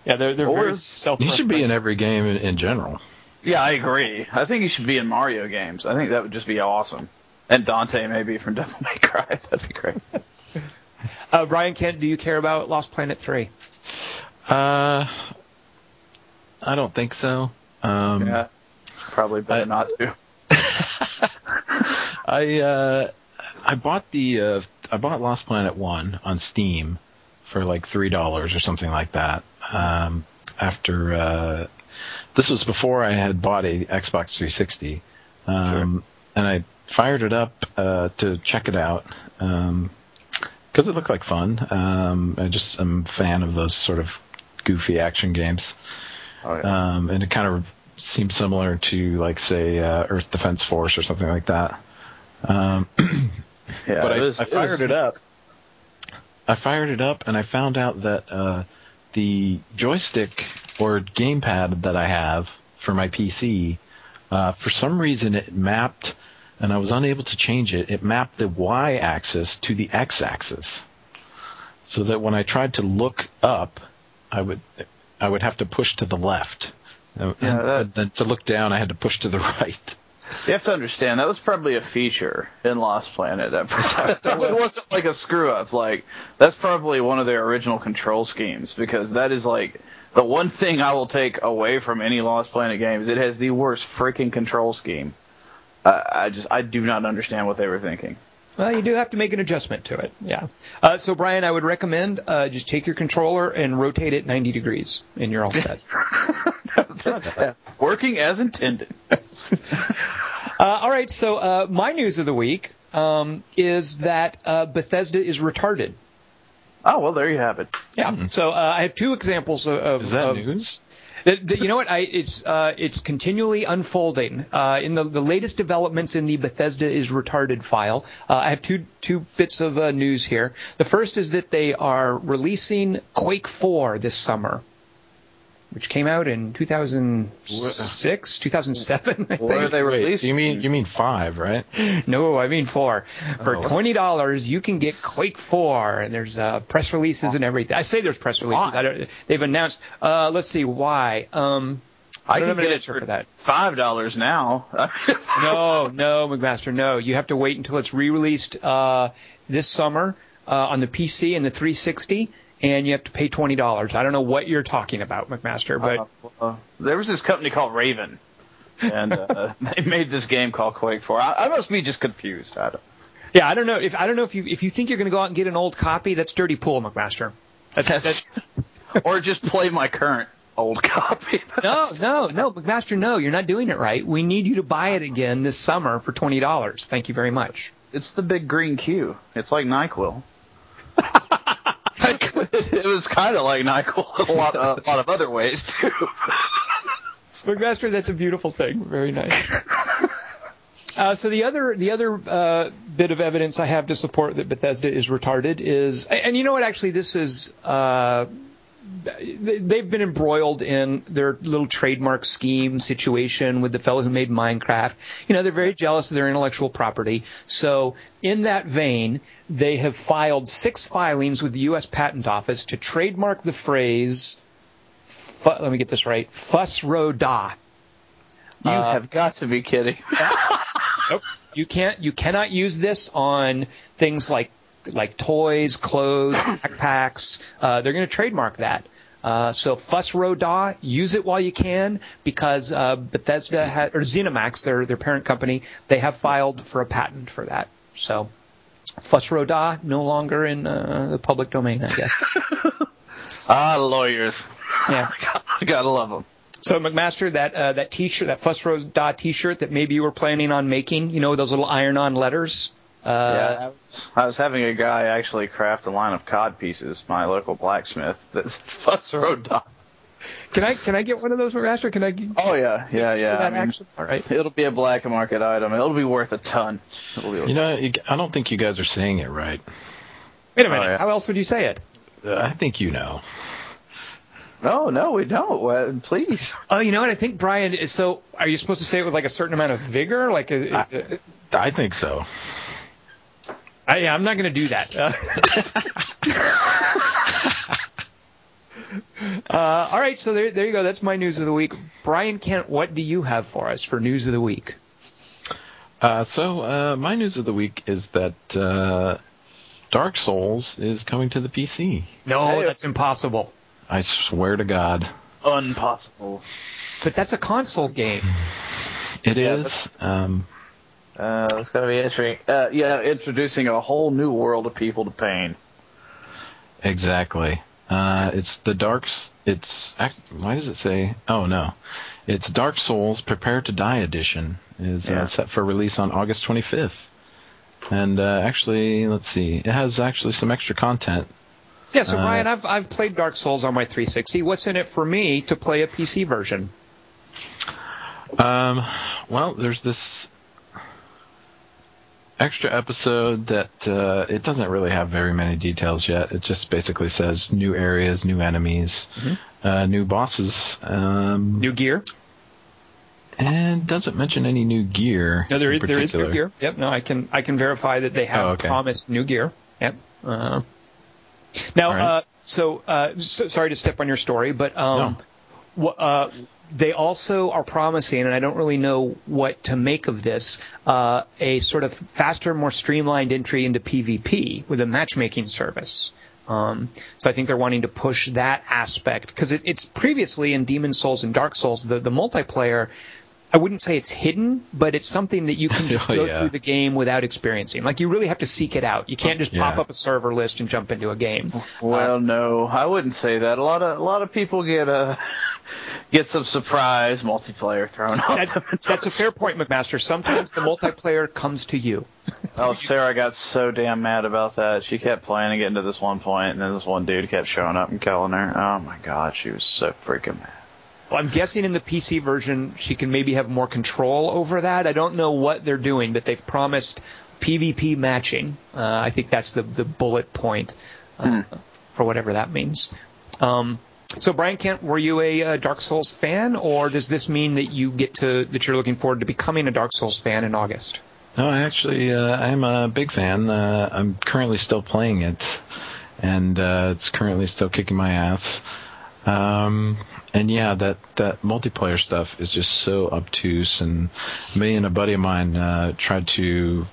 Speaker 1: Yeah, they're they're
Speaker 2: Or
Speaker 1: very self.
Speaker 3: He should be in every game in, in general.
Speaker 2: Yeah, I agree. I think he should be in Mario games. I think that would just be awesome. And Dante maybe from (laughs) Devil May Cry. That'd be great. (laughs)
Speaker 1: Uh, Brian Kent, do you care about Lost Planet Three?
Speaker 3: Uh, I don't think so. Um,
Speaker 2: yeah, probably better
Speaker 3: I-
Speaker 2: not to. (laughs)
Speaker 3: I uh, I bought the uh, I bought Lost Planet One on Steam for like three dollars or something like that. Um, after uh, this was before I had bought a Xbox 360, um, and I fired it up uh, to check it out because it looked like fun. Um, I just am a fan of those sort of goofy action games.
Speaker 2: Oh, yeah.
Speaker 3: Um, and it kind of seemed similar to, like, say, uh, Earth Defense Force or something like that. Um, (clears throat)
Speaker 2: yeah,
Speaker 3: but I,
Speaker 2: it was-
Speaker 3: I fired
Speaker 2: was-
Speaker 3: it up. I fired it up, and I found out that uh, the joystick or gamepad that I have for my PC, uh, for some reason it mapped, and I was unable to change it. It mapped the y-axis to the x-axis, so that when I tried to look up, I would I would have to push to the left.
Speaker 2: Yeah,
Speaker 3: and
Speaker 2: that-
Speaker 3: then to look down, I had to push to the (laughs) right.
Speaker 2: You have to understand that was probably a feature in Lost Planet. That probably (laughs) wasn't like a screw up. Like that's probably one of their original control schemes because that is like the one thing I will take away from any Lost Planet games. It has the worst freaking control scheme. I just I do not understand what they were thinking.
Speaker 1: Well, you do have to make an adjustment to it. Yeah. Uh, so, Brian, I would recommend uh, just take your controller and rotate it 90 degrees, and you're all set. (laughs)
Speaker 2: Working as intended. (laughs)
Speaker 1: Uh, all right. So, uh, my news of the week um, is that uh, Bethesda is retarded.
Speaker 2: Oh well, there you have it.
Speaker 1: Yeah. So, uh, I have two examples of. of
Speaker 3: Is that
Speaker 1: of-
Speaker 3: news?
Speaker 1: that- that- you know what? I, it's uh, it's continually unfolding. Uh, in the, the latest developments in the Bethesda is retarded file, uh, I have two two bits of uh, news here. The first is that they are releasing Quake 4 this summer, which came out in 2006, 2007. I
Speaker 2: Where are
Speaker 1: think.
Speaker 2: they
Speaker 3: Wait,
Speaker 2: released?
Speaker 3: you mean you mean five, right?
Speaker 1: No, I mean four. For
Speaker 3: Oh.
Speaker 1: twenty dollars, you can get Quake Four, and there's uh, press releases and everything. I say there's press releases. I don't, they've announced. Uh, let's see why. Um,
Speaker 2: I
Speaker 1: don't
Speaker 2: can
Speaker 1: have an
Speaker 2: get it
Speaker 1: answer
Speaker 2: for
Speaker 1: for that.
Speaker 2: five dollars now. (laughs)
Speaker 1: no, no, McMaster, no. You have to wait until it's re-released uh, this summer uh, on the PC and the 360, and you have to pay twenty dollars. I don't know what you're talking about, McMaster, but
Speaker 2: Uh, uh, there was this company called Raven, and uh, (laughs) they made this game called Quake 4. I, I must be just confused. I don't.
Speaker 1: yeah, I don't know if I don't know if you if you think you're going to go out and get an old copy, that's dirty pool, McMaster. That's, that's, (laughs)
Speaker 2: or just play my current old copy. (laughs)
Speaker 1: No, no, no, McMaster, no, you're not doing it right. We need you to buy it again this summer for twenty dollars. Thank you very much.
Speaker 2: It's the big green Q. It's like Nyquil. It was kind of like Nyquil in a lot, a lot of other ways too.
Speaker 1: McMaster, that's a beautiful thing. Very nice. Uh, so the other the other uh, bit of evidence I have to support that Bethesda is retarded is, and you know what? Actually, this is uh, they've been embroiled in their little trademark scheme situation with the fellow who made Minecraft. You know, they're very jealous of their intellectual property. So, in that vein, they have filed six filings with the U.S. Patent Office to trademark the phrase. Fu- let me get this right. Fus ro dah.
Speaker 2: You
Speaker 1: Uh,
Speaker 2: have got to be kidding. (laughs)
Speaker 1: Nope. You can't. You cannot use this on things like like toys, clothes, (coughs) backpacks. Uh, they're going to trademark that. Uh, so Fus Ro Dah, use it while you can because uh, Bethesda ha- or ZeniMax, their their parent company, they have filed for a patent for that. So Fus Ro Dah no longer in uh, the public domain, I guess. (laughs)
Speaker 2: ah, lawyers.
Speaker 1: Yeah. (laughs)
Speaker 2: I gotta love them.
Speaker 1: So McMaster, that uh, that T-shirt, that Fus Ro Dah T-shirt that maybe you were planning on making, you know, those little iron-on letters. Uh,
Speaker 2: yeah, I was, I was having a guy actually craft a line of cod pieces, my local blacksmith, (laughs) that said Fuss Road Dog.
Speaker 1: Can I can I get one of those, McMaster? Can I? Get
Speaker 2: Oh, yeah, yeah, yeah.
Speaker 1: that
Speaker 2: I mean,
Speaker 1: action? All right.
Speaker 2: it'll be a black market item. It'll be worth a ton. It'll be
Speaker 3: You know, I don't think you guys are saying it right.
Speaker 1: Wait a minute.
Speaker 2: Oh, yeah.
Speaker 1: How else would you say it?
Speaker 3: Uh, I think you know.
Speaker 2: No, no, we don't. Well, please.
Speaker 1: Oh, you know what? I think Brian is. So, are you supposed to say it with like a certain amount of vigor? Like, is, is it,
Speaker 3: I think so.
Speaker 1: I, yeah, I'm not going to do that. Uh, (laughs) uh, all right, so there, there you go. That's my news of the week. Brian Kent, what do you have for us for news of the week?
Speaker 3: Uh, so uh, my news of the week is that uh, Dark Souls is coming to the PC.
Speaker 1: No, that's impossible.
Speaker 3: I swear to God,
Speaker 2: Unpossible.
Speaker 1: But that's a console game.
Speaker 3: it
Speaker 2: Yeah,
Speaker 3: is. Um,
Speaker 2: Uh, it's gonna be interesting. Uh, yeah, introducing a whole new world of people to pain.
Speaker 3: exactly. Uh, it's the Darks. It's why does it say? Oh no, it's Dark Souls Prepare to Die edition is
Speaker 2: Yeah.
Speaker 3: uh, set for release on August 25th. And uh, actually, let's see, it has actually some extra content.
Speaker 1: Yeah, so
Speaker 3: Uh,
Speaker 1: Brian, I've I've played Dark Souls on my 360. What's in it for me to play a PC version?
Speaker 3: Um, well, there's this extra episode that uh, it doesn't really have very many details yet. It just basically says new areas, new enemies, uh, new bosses. Um,
Speaker 1: New gear?
Speaker 3: and doesn't mention any new gear.
Speaker 1: No, there is, there is new gear. Yep. No, I can I can verify that they have
Speaker 3: Oh, okay.
Speaker 1: promised new gear. Yep. Uh, now,
Speaker 3: right.
Speaker 1: uh, so, uh, so sorry to step on your story, but um, wh- uh, they also are promising, and I don't really know what to make of this, uh, a sort of faster, more streamlined entry into PvP with a matchmaking service. Um, so I think they're wanting to push that aspect because it, it's previously in Demon Souls and Dark Souls the the multiplayer. I wouldn't say it's hidden, but it's something that you can (laughs) just
Speaker 3: Oh,
Speaker 1: go
Speaker 3: yeah.
Speaker 1: through the game without experiencing. Like you really have to seek it out. You can't just pop up a server list and jump into a game.
Speaker 2: Well, no, I wouldn't say that. A lot of a lot of people get uh, (laughs) get some surprise multiplayer thrown
Speaker 1: That, (laughs) that's a fair point, McMaster. Sometimes the multiplayer comes to you.
Speaker 2: Oh, Sarah got so damn mad about that. She kept playing and getting to this one point, and then this one dude kept showing up and killing her. Oh my god, she was so freaking mad.
Speaker 1: Well, I'm guessing in the PC version she can maybe have more control over that. I don't know what they're doing, but they've promised PvP matching. Uh, I think that's the the bullet point uh, for whatever that means. Um, so, Brian Kent, were you a uh, Dark Souls fan, or does this mean that you get to that you're looking forward to becoming a Dark Souls fan in August?
Speaker 3: No, actually, uh, I'm a big fan. Uh, I'm currently still playing it, and uh, it's currently still kicking my ass. Um, and yeah, that that multiplayer stuff is just so obtuse. And me and a buddy of mine uh, tried to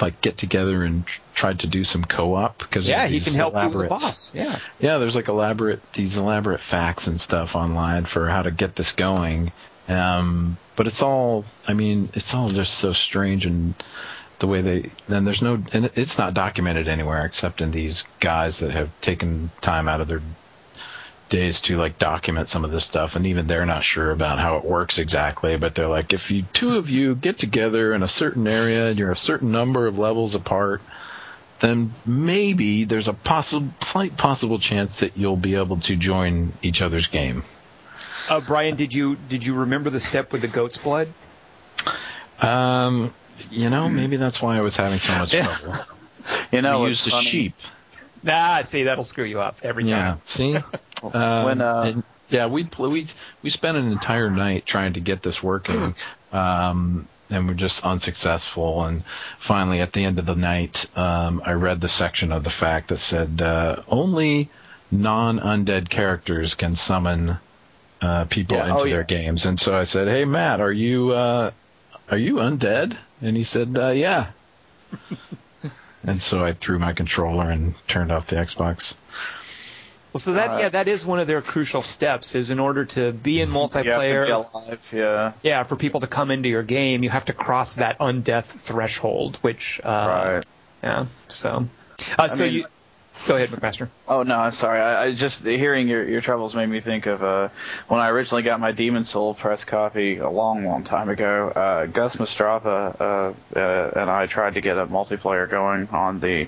Speaker 3: like get together and tr- tried to do some co-op because
Speaker 1: Yeah, he can help you with the boss. Yeah.
Speaker 3: yeah, there's like elaborate these elaborate FAQs and stuff online for how to get this going. Um, but it's all, I mean, it's all just so strange and the way they. Then there's no, and it's not documented anywhere except in these guys that have taken time out of their days to like document some of this stuff and even they're not sure about how it works exactly but they're like if you two of you get together in a certain area and you're a certain number of levels apart then maybe there's a possible slight possible chance that you'll be able to join each other's game
Speaker 1: Uh, Brian, did you did you remember the step with the goat's blood?
Speaker 3: um you know maybe that's why i was having so much trouble (laughs)
Speaker 2: You know,
Speaker 3: we
Speaker 2: what's
Speaker 3: used a
Speaker 2: funny?
Speaker 3: sheep
Speaker 1: Nah, see, that'll screw you up every
Speaker 3: Yeah.
Speaker 1: time.
Speaker 3: See. (laughs) Um,
Speaker 2: When, uh,
Speaker 3: and, yeah, we we we spent an entire night trying to get this working, (clears throat) um, and we're just unsuccessful. And finally, at the end of the night, um, I read the section of the FAQ that said uh, only non-undead characters can summon uh, people
Speaker 2: Yeah,
Speaker 3: into
Speaker 2: oh, yeah.
Speaker 3: their games. And so I said, "Hey, Matt, are you uh, are you undead?" And he said, uh, "Yeah." (laughs) and so I threw my controller and turned off the Xbox.
Speaker 1: Well, so that
Speaker 2: Uh,
Speaker 1: yeah, that is one of their crucial steps. Is in order to be in
Speaker 2: You have to
Speaker 1: multiplayer,
Speaker 2: be alive, yeah.
Speaker 1: yeah, for people to come into your game, you have to cross that undeath threshold, which uh,
Speaker 2: Right.
Speaker 1: yeah. So, uh, so
Speaker 2: mean-
Speaker 1: you go ahead, McMaster.
Speaker 2: Oh no, I'm sorry. I, I just hearing your your troubles made me think of uh, when I originally got my Demon Soul press copy a long, long time ago. Uh, Gus Mastrapa uh, uh, and I tried to get a multiplayer going on the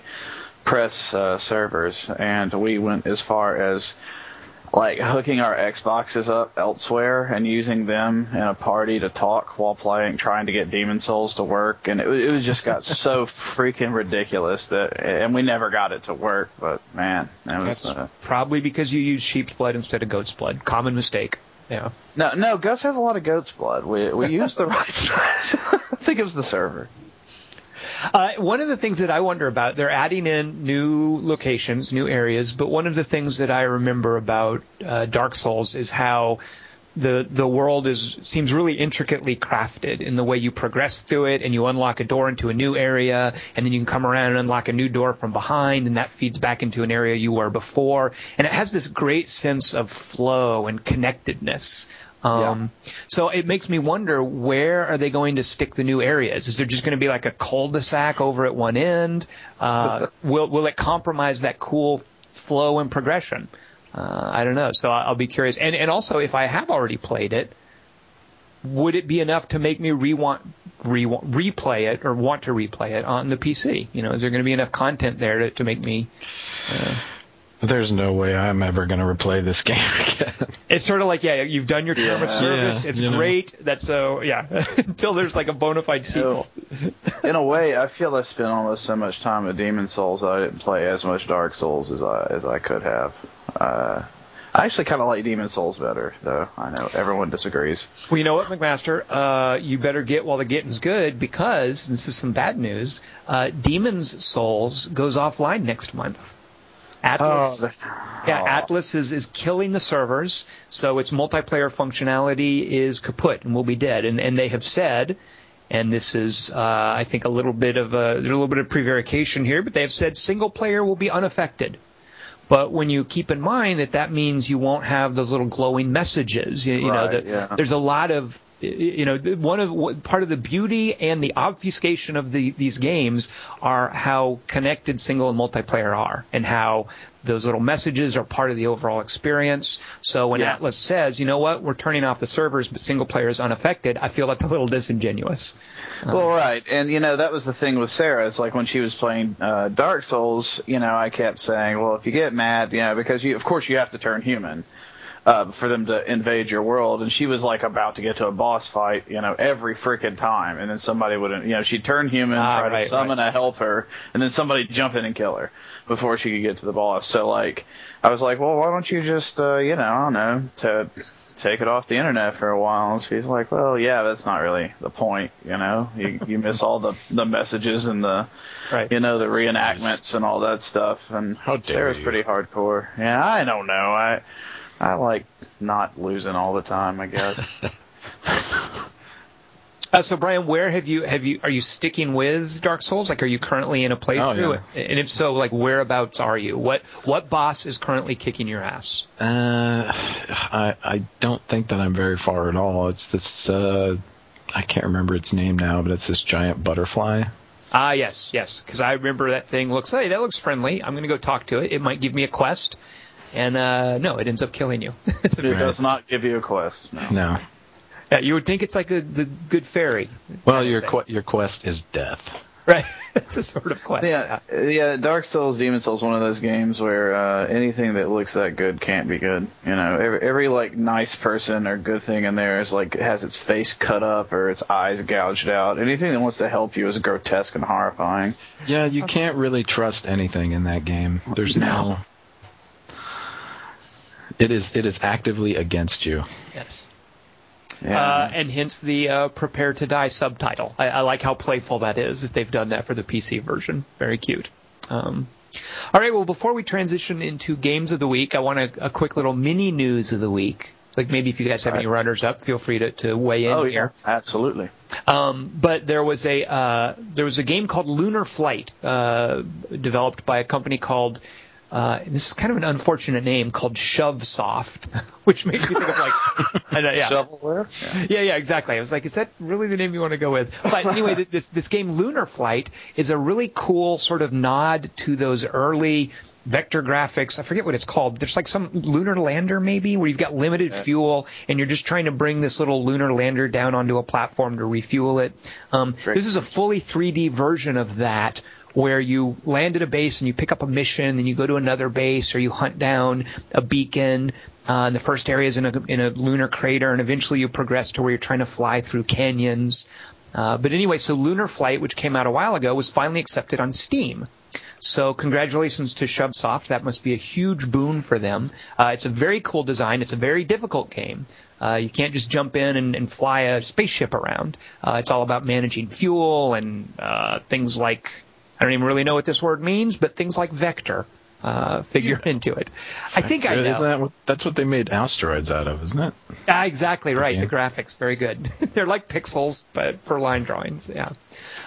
Speaker 2: press uh, servers, and we went as far as like hooking our Xboxes up elsewhere and using them in a party to talk while playing, trying to get Demon Souls to work, and it, was- it was just got (laughs) so freaking ridiculous that, and we never got it to work. But man, that was
Speaker 1: That's
Speaker 2: uh,
Speaker 1: probably because you use sheep's blood instead of goat's blood. Common mistake. Yeah.
Speaker 2: no, no. Gus has a lot of goat's blood. We we used the right (laughs) side. I think it was the server.
Speaker 1: Uh, one of the things that I wonder about, they're adding in new locations, new areas, but one of the things that I remember about uh, Dark Souls is how the the world is seems really intricately crafted in the way you progress through it and you unlock a door into a new area and then you can come around and unlock a new door from behind and that feeds back into an area you were before. And it has this great sense of flow and connectedness um, So it makes me wonder where are they going to stick the new areas? Is there just going to be like a cul-de-sac over at one end? Uh, will will it compromise that cool flow and progression? Uh, I don't know. So I'll be curious. And and also, if I have already played it, would it be enough to make me re-want, re replay it or want to replay it on the PC? You know, is there going to be enough content there to, to make me?
Speaker 3: There's no way I'm ever going to replay this game (laughs) again.
Speaker 1: It's sort of like, yeah, you've done your term of service.
Speaker 3: Yeah,
Speaker 1: it's
Speaker 3: you know.
Speaker 1: great. That's so, yeah. (laughs) Until there's like a bona fide sequel.
Speaker 2: In a way, I feel I spent almost so much time with Demon Souls that I didn't play as much Dark Souls as I as I could have. Uh, I actually kind of like Demon Souls better, though. I know everyone disagrees.
Speaker 1: Well, you know what, McMaster? Uh, you better get while the getting's good because this is some bad news. Uh, Demon's Souls goes offline next month. Atlus,
Speaker 2: Oh,
Speaker 1: yeah,
Speaker 2: oh.
Speaker 1: Atlus is, is killing the servers, so its multiplayer functionality is kaput and will be dead. And, and they have said, and this is, uh, I think, a little bit of a, a little bit of prevarication here, but they have said single player will be unaffected. But when you keep in mind that that means you won't have those little glowing messages, you, you know,
Speaker 2: Right,
Speaker 1: that
Speaker 2: yeah.
Speaker 1: there's a lot of, you know, one of part of the beauty and the obfuscation of the, these games are how connected single and multiplayer are, and how those little messages are part of the overall experience. So when
Speaker 2: Yeah.
Speaker 1: Atlus says, you know what, we're turning off the servers, but single player is unaffected, I feel that's a little disingenuous.
Speaker 2: Well, right, and you know that was the thing with Sarah. It's like when she was playing uh, Dark Souls, you know, I kept saying, well, if you get mad, you know, because you, of course, you have to turn human uh, for them to invade your world, and she was like about to get to a boss fight, you know, every freaking time, and then somebody would, you know, she'd turn human,
Speaker 1: Ah,
Speaker 2: try
Speaker 1: right,
Speaker 2: to summon a help her, and then somebody jump in and kill her before she could get to the boss. So like, I was like, well, why don't you just, uh, you know, I don't know, to take it off the internet for a while. And she's like, well, yeah, that's not really the point, you know. You you miss all the the messages and the
Speaker 1: Right.
Speaker 2: you know the reenactments and all that stuff. And
Speaker 3: How
Speaker 2: Sarah's
Speaker 3: you.
Speaker 2: pretty hardcore. Yeah, I don't know. I I like not losing all the time. I guess. (laughs)
Speaker 1: Uh, so Brian, where have you have you are you sticking with Dark Souls? Like, are you currently in a playthrough?
Speaker 3: Oh,
Speaker 1: And if so, like, whereabouts are you? What what boss is currently kicking your ass?
Speaker 3: Uh, I I don't think that I'm very far at all. It's this uh, I can't remember its name now, but it's this giant butterfly.
Speaker 1: Ah, yes, yes, because I remember that thing looks. Hey, that looks friendly. I'm going to go talk to it. It might give me a quest, and uh, no, it ends up killing you. (laughs)
Speaker 2: It
Speaker 1: very-
Speaker 2: does not give you a quest. No.
Speaker 3: No.
Speaker 1: yeah, you would think it's like a the good fairy,
Speaker 3: Well, your qu- your quest is death.
Speaker 1: right? (laughs) it's a sort of quest.
Speaker 2: Yeah, yeah. Dark Souls, Demon Souls, one of those games where uh, anything that looks that good can't be good. You know, every, every like nice person or good thing in there is like has its face cut up or its eyes gouged out. Anything that wants to help you is grotesque and horrifying.
Speaker 3: Yeah, you can't really trust anything in that game. There's no. It is it is actively against you.
Speaker 1: Yes.
Speaker 2: Yeah.
Speaker 1: Uh, and hence the uh, "Prepare to Die" subtitle. I, I like how playful that is. That they've done that for the PC version. Very cute. Um, all right. Well, before we transition into games of the week, I want a, a quick little mini news of the week. Like maybe if you guys have any runners up, feel free to, to weigh in
Speaker 2: oh
Speaker 1: here.
Speaker 2: absolutely.
Speaker 1: Um, but there was a uh, there was a game called Lunar Flight, uh, developed by a company called. Uh, this is kind of an unfortunate name called Shovsoft, (laughs) which makes me think of like, know, yeah,
Speaker 2: Shovelware. Yeah.
Speaker 1: yeah, yeah, exactly. I was like, is that really the name you want to go with? But anyway, this this game Lunar Flight is a really cool sort of nod to those early vector graphics. I forget what it's called. There's like some lunar lander maybe where you've got limited fuel and you're just trying to bring this little lunar lander down onto a platform to refuel it. Um, this is a fully 3D version of that where you land at a base and you pick up a mission, then you go to another base or you hunt down a beacon. Uh, the first area is in a, in a lunar crater, and eventually you progress to where you're trying to fly through canyons. Uh, but anyway, so Lunar Flight, which came out a while ago, was finally accepted on Steam. So congratulations to Shovsoft. That must be a huge boon for them. Uh, it's a very cool design. It's a very difficult game. Uh, you can't just jump in and, and fly a spaceship around. Uh, it's all about managing fuel and uh, things like I don't even really know what this word means, but things like vector uh, figure into it. I think I
Speaker 3: Isn't
Speaker 1: know.
Speaker 3: that what- that's what they made asteroids out of, isn't it?
Speaker 1: Ah, exactly right.
Speaker 3: Okay.
Speaker 1: The graphics, very good. (laughs) They're like pixels, but for line drawings. Yeah.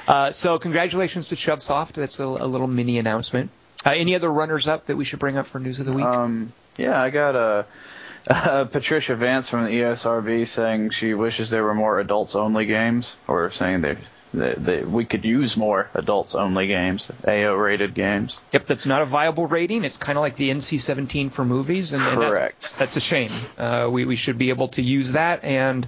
Speaker 1: Uh, so congratulations to Shovsoft. That's a, a little mini announcement. Uh, any other runners up that we should bring up for news of the week?
Speaker 2: Um, yeah, I got a. (laughs) Uh, Patricia Vance from the ESRB saying she wishes there were more adults only games, or saying that, that, that we could use more adults only games, AO rated games.
Speaker 1: yep, that's not a viable rating. It's kind of like the NC-17 for movies, and, and
Speaker 2: Correct.
Speaker 1: that's a shame. Uh, we we should be able to use that, and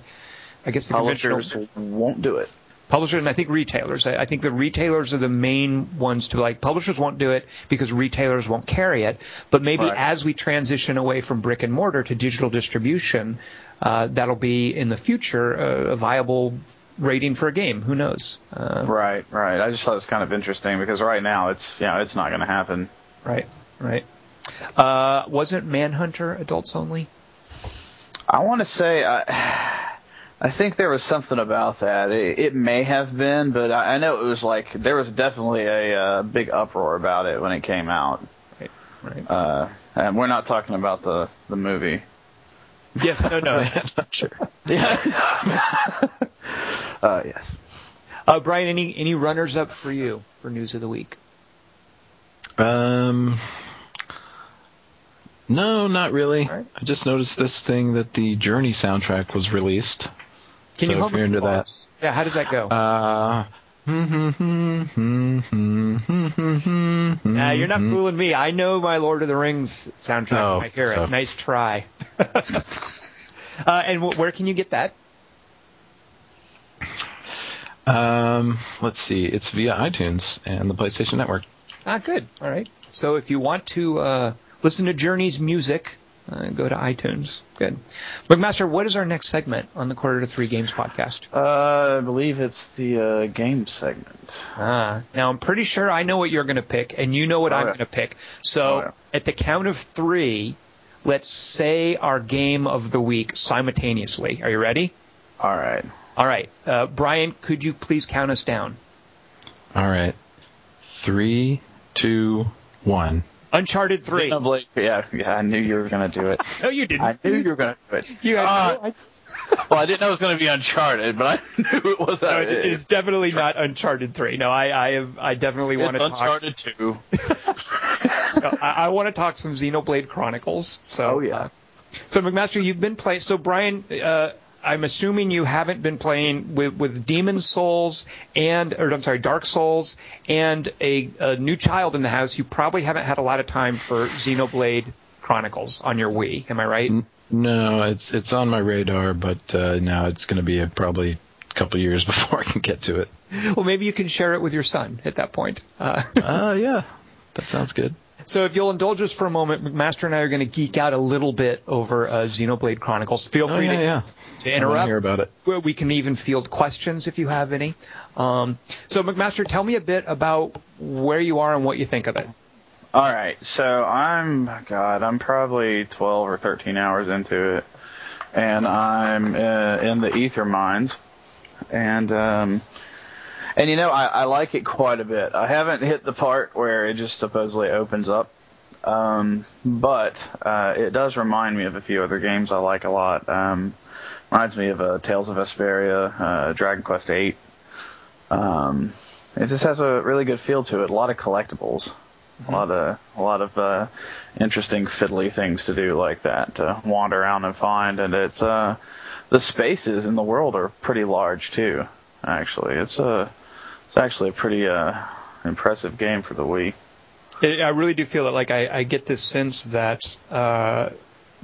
Speaker 1: I guess the
Speaker 2: Publishers won't do it.
Speaker 1: publishers and I think retailers. I, I think the retailers are the main ones to like. Publishers won't do it because retailers won't carry it. But maybe
Speaker 2: Right.
Speaker 1: as we transition away from brick and mortar to digital distribution, uh, that'll be in the future a viable rating for a game. Who knows? Uh,
Speaker 2: Right, right. I just thought it was kind of interesting because right now it's, you know, it's not going to happen.
Speaker 1: right, right. Uh, wasn't Manhunter adults only?
Speaker 2: I want to say I, I think there was something about that. It, it may have been, but I, I know it was like there was definitely a, uh big uproar about it when it came out.
Speaker 1: Right. Right.
Speaker 2: Uh, and we're not talking about the the movie.
Speaker 1: yes. No. No. (laughs)
Speaker 3: sure.
Speaker 2: Yeah. (laughs) uh, yes.
Speaker 1: Uh, Brian, any any runners up for you for news of the week?
Speaker 3: Um, no, not really.
Speaker 1: All right.
Speaker 3: I just noticed this thing that the Journey soundtrack was released.
Speaker 1: Can
Speaker 3: So
Speaker 1: you help me
Speaker 3: into that-?
Speaker 1: Yeah. How does that go?
Speaker 3: Uh, (laughs)
Speaker 1: Nah, you're not fooling me. I know my Lord of the Rings soundtrack.
Speaker 3: Oh,
Speaker 1: I hear
Speaker 3: so-
Speaker 1: it. Nice try. (laughs) uh, and w- where can you get that?
Speaker 3: Um, let's see. It's via iTunes and the PlayStation Network.
Speaker 1: Ah, good. All right. So if you want to uh, listen to Journey's music, uh, go to iTunes. Good. McMaster, what is our next segment on the Quarter to Three Games podcast?
Speaker 2: Uh, I believe it's the uh, game segment.
Speaker 1: Ah, now I'm pretty sure I know what you're going to pick, and you know what
Speaker 2: Oh,
Speaker 1: I'm
Speaker 2: yeah.
Speaker 1: going to pick. So
Speaker 2: Oh, yeah.
Speaker 1: at the count of three, let's say our game of the week simultaneously. Are you ready?
Speaker 2: All right.
Speaker 1: All right. Uh, Brian, could you please count us down?
Speaker 3: All right. Three, two, one.
Speaker 1: Uncharted 3.
Speaker 2: Xenoblade- Yeah, yeah, I knew you were gonna do it. (laughs)
Speaker 1: No, you didn't.
Speaker 2: I knew you were gonna do it.
Speaker 1: You had
Speaker 2: Uh,
Speaker 1: no
Speaker 2: well, I didn't know it was gonna be Uncharted, but I (laughs) knew it was.
Speaker 1: No,
Speaker 2: Uh,
Speaker 1: it- it's definitely not Uncharted 3. No, I, I, have, I definitely want
Speaker 2: it's
Speaker 1: to talk.
Speaker 2: Uncharted Two. (laughs)
Speaker 1: No, I, I want to talk some Xenoblade Chronicles. So,
Speaker 2: Oh, yeah.
Speaker 1: uh, so McMaster, you've been playing. So Brian, uh, I'm assuming you haven't been playing with with Demon Souls and, or I'm sorry, Dark Souls and a, a new child in the house. You probably haven't had a lot of time for Xenoblade Chronicles on your Wii. Am I right?
Speaker 3: No, it's it's on my radar, but uh, now it's going to be a, probably a couple years (laughs) before I can get to it.
Speaker 1: Well, maybe you can share it with your son at that point. Uh, (laughs)
Speaker 3: Uh, yeah, that sounds good.
Speaker 1: So if you'll indulge us for a moment, Master and I are going to geek out a little bit over uh, Xenoblade Chronicles. Feel
Speaker 3: Oh
Speaker 1: free
Speaker 3: yeah,
Speaker 1: to,
Speaker 3: yeah.
Speaker 1: To
Speaker 3: I want to hear
Speaker 1: interrupt.
Speaker 3: about it.
Speaker 1: Well, We can even field questions if you have any. Um, so McMaster, tell me a bit about where you are and what you think of it.
Speaker 2: All right, so I'm God, I'm probably 12 or 13 hours into it, and I'm uh, in the ether mines, and um, and you know I, I like it quite a bit. I haven't hit the part where it just supposedly opens up, um, but uh, it does remind me of a few other games I like a lot. Um, reminds me of uh, Tales of Vesperia, uh, Dragon Quest VIII. Um, it just has a really good feel to it. A lot of collectibles. A lot of a lot of uh, interesting fiddly things to do like that to wander around and find. And it's uh the spaces in the world are pretty large too actually. It's a it's actually a pretty uh impressive game for the Wii.
Speaker 1: It, I really do feel that like I, I get this sense that uh,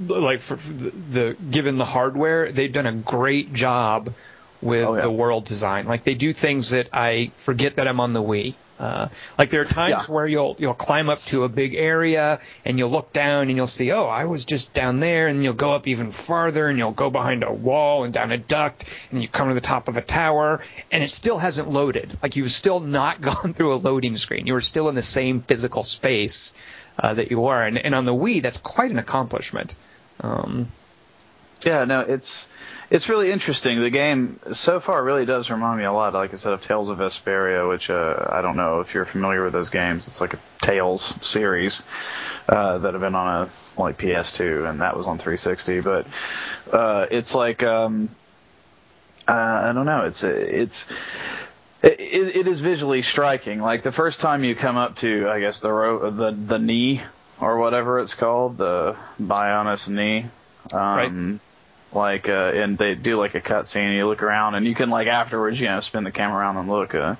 Speaker 1: like for, the, the given the hardware, they've done a great job with
Speaker 2: Oh, yeah.
Speaker 1: the world design. Like they do things that I forget that I'm on the Wii. Uh, like there are times
Speaker 2: Yeah.
Speaker 1: where you'll you'll climb up to a big area and you'll look down and you'll see oh I was just down there and you'll go up even farther and you'll go behind a wall and down a duct and you come to the top of a tower and it still hasn't loaded like you've still not (laughs) gone through a loading screen you were still in the same physical space uh, that you were and, and on the Wii that's quite an accomplishment um,
Speaker 2: yeah no it's it's really interesting. The game so far really does remind me a lot like I said of Tales of Vesperia which uh, I don't know if you're familiar with those games. It's like a Tales series uh, that have been on a like PS2 and that was on 360 but uh, it's like um, uh, I don't know. It's it's it, it is visually striking. Like the first time you come up to I guess the ro- the the knee or whatever it's called the Bionis knee. Um, like uh, and they do like a cutscene. And you look around and you can like afterwards you know spin the camera around and look. Uh,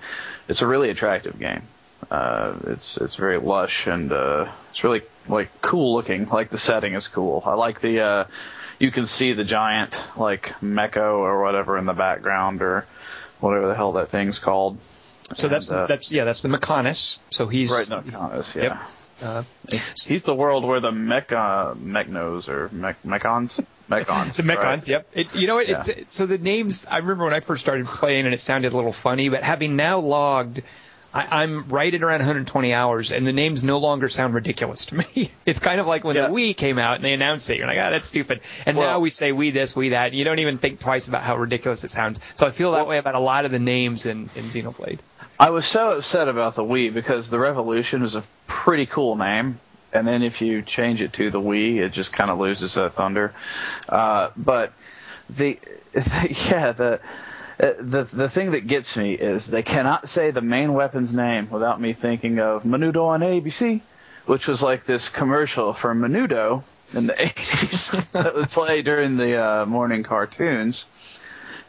Speaker 2: it's a really attractive game. Uh, it's it's very lush and uh, it's really like cool looking. Like the setting is cool. I like the uh, you can see the giant like Meko or whatever in the background or whatever the hell that thing's called.
Speaker 1: So that's
Speaker 2: uh,
Speaker 1: that's yeah that's the Mechonis so he's
Speaker 2: right Conus, yeah.
Speaker 1: Yep. Uh,
Speaker 2: he's the world where the mecha mechnos or mech, mechons (laughs) mechons
Speaker 1: The Mechons,
Speaker 2: right.
Speaker 1: yep. It, you know what? It's so the names. I remember when I first started playing, and it sounded a little funny. But having now logged I, I'm right at around 120 hours, and the names no longer sound ridiculous to me. (laughs) It's kind of like when
Speaker 2: Yeah.
Speaker 1: the Wii came out and they announced it. You're like, ah, that's stupid. And
Speaker 2: Well-
Speaker 1: now we say we this, we that, and you don't even think twice about how ridiculous it sounds. So I feel that
Speaker 2: Well-
Speaker 1: way about a lot of the names in, in Xenoblade.
Speaker 2: I was so upset about the Wii because the Revolution is a pretty cool name, and then if you change it to the Wii, it just kind of loses that thunder. Uh, but the, (laughs) yeah, the. uh, The the thing that gets me is they cannot say the main weapon's name without me thinking of Menudo on ABC, which was like this commercial for Menudo in the (laughs) 80s that would play during the uh, morning cartoons.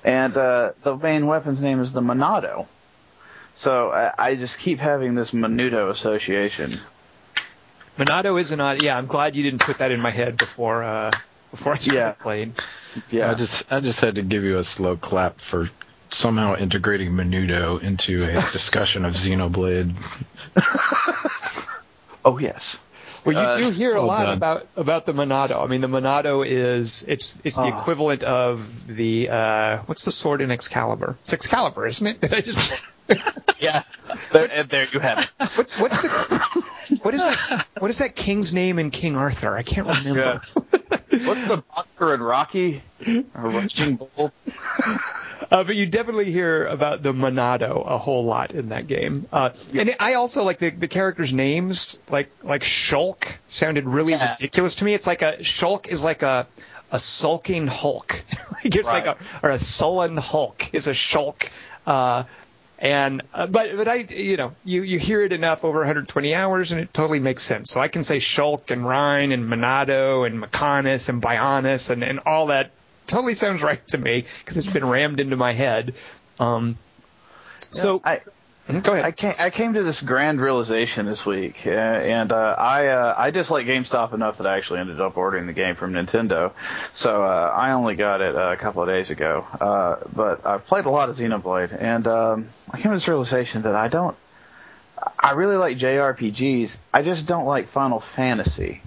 Speaker 2: And uh, the main weapon's name is the Monado. So I, I just keep having this Menudo association.
Speaker 1: Monado is an odd. Yeah, I'm glad you didn't put that in my head before uh, before I started
Speaker 2: Yeah.
Speaker 1: playing.
Speaker 2: Yeah.
Speaker 3: I just I just had to give you a slow clap for somehow integrating Menudo into a (laughs) discussion of Xenoblade.
Speaker 2: oh yes.
Speaker 1: Well, you
Speaker 2: Uh,
Speaker 1: do hear a lot about about the Monado. I mean, the Monado is it's it's the
Speaker 2: Oh.
Speaker 1: equivalent of the uh, what's the sword in Excalibur? It's Excalibur, isn't it? Did (laughs) I just
Speaker 2: Yeah. There, and there you have it. (laughs)
Speaker 1: what's what's the what is that what is that king's name in King Arthur? I can't remember.
Speaker 2: Yeah. What's the boxer in Rocky? Or Raging Bull? (laughs)
Speaker 1: Uh, but you definitely hear about the Monado a whole lot in that game. Uh, and I also like the, the characters' names, like like Shulk sounded really
Speaker 2: Yeah.
Speaker 1: ridiculous to me. It's like a Shulk is like a a sulking Hulk. (laughs) like it's like a or a sullen Hulk is a Shulk. Uh, and uh, but but I you know you you hear it enough over 120 hours and it totally makes sense. So I can say Shulk and Rhine and Monado and Mechonis and Bionis and and all that totally sounds right to me because it's been rammed into my head. Um, so
Speaker 2: I,
Speaker 1: go ahead.
Speaker 2: I came, I came to this grand realization this week, uh, and uh, I uh, I dislike GameStop enough that I actually ended up ordering the game from Nintendo. So uh, I only got it uh, a couple of days ago, uh, but I've played a lot of Xenoblade, and um, I came to this realization that I don't. I really like JRPGs. I just don't like Final Fantasy.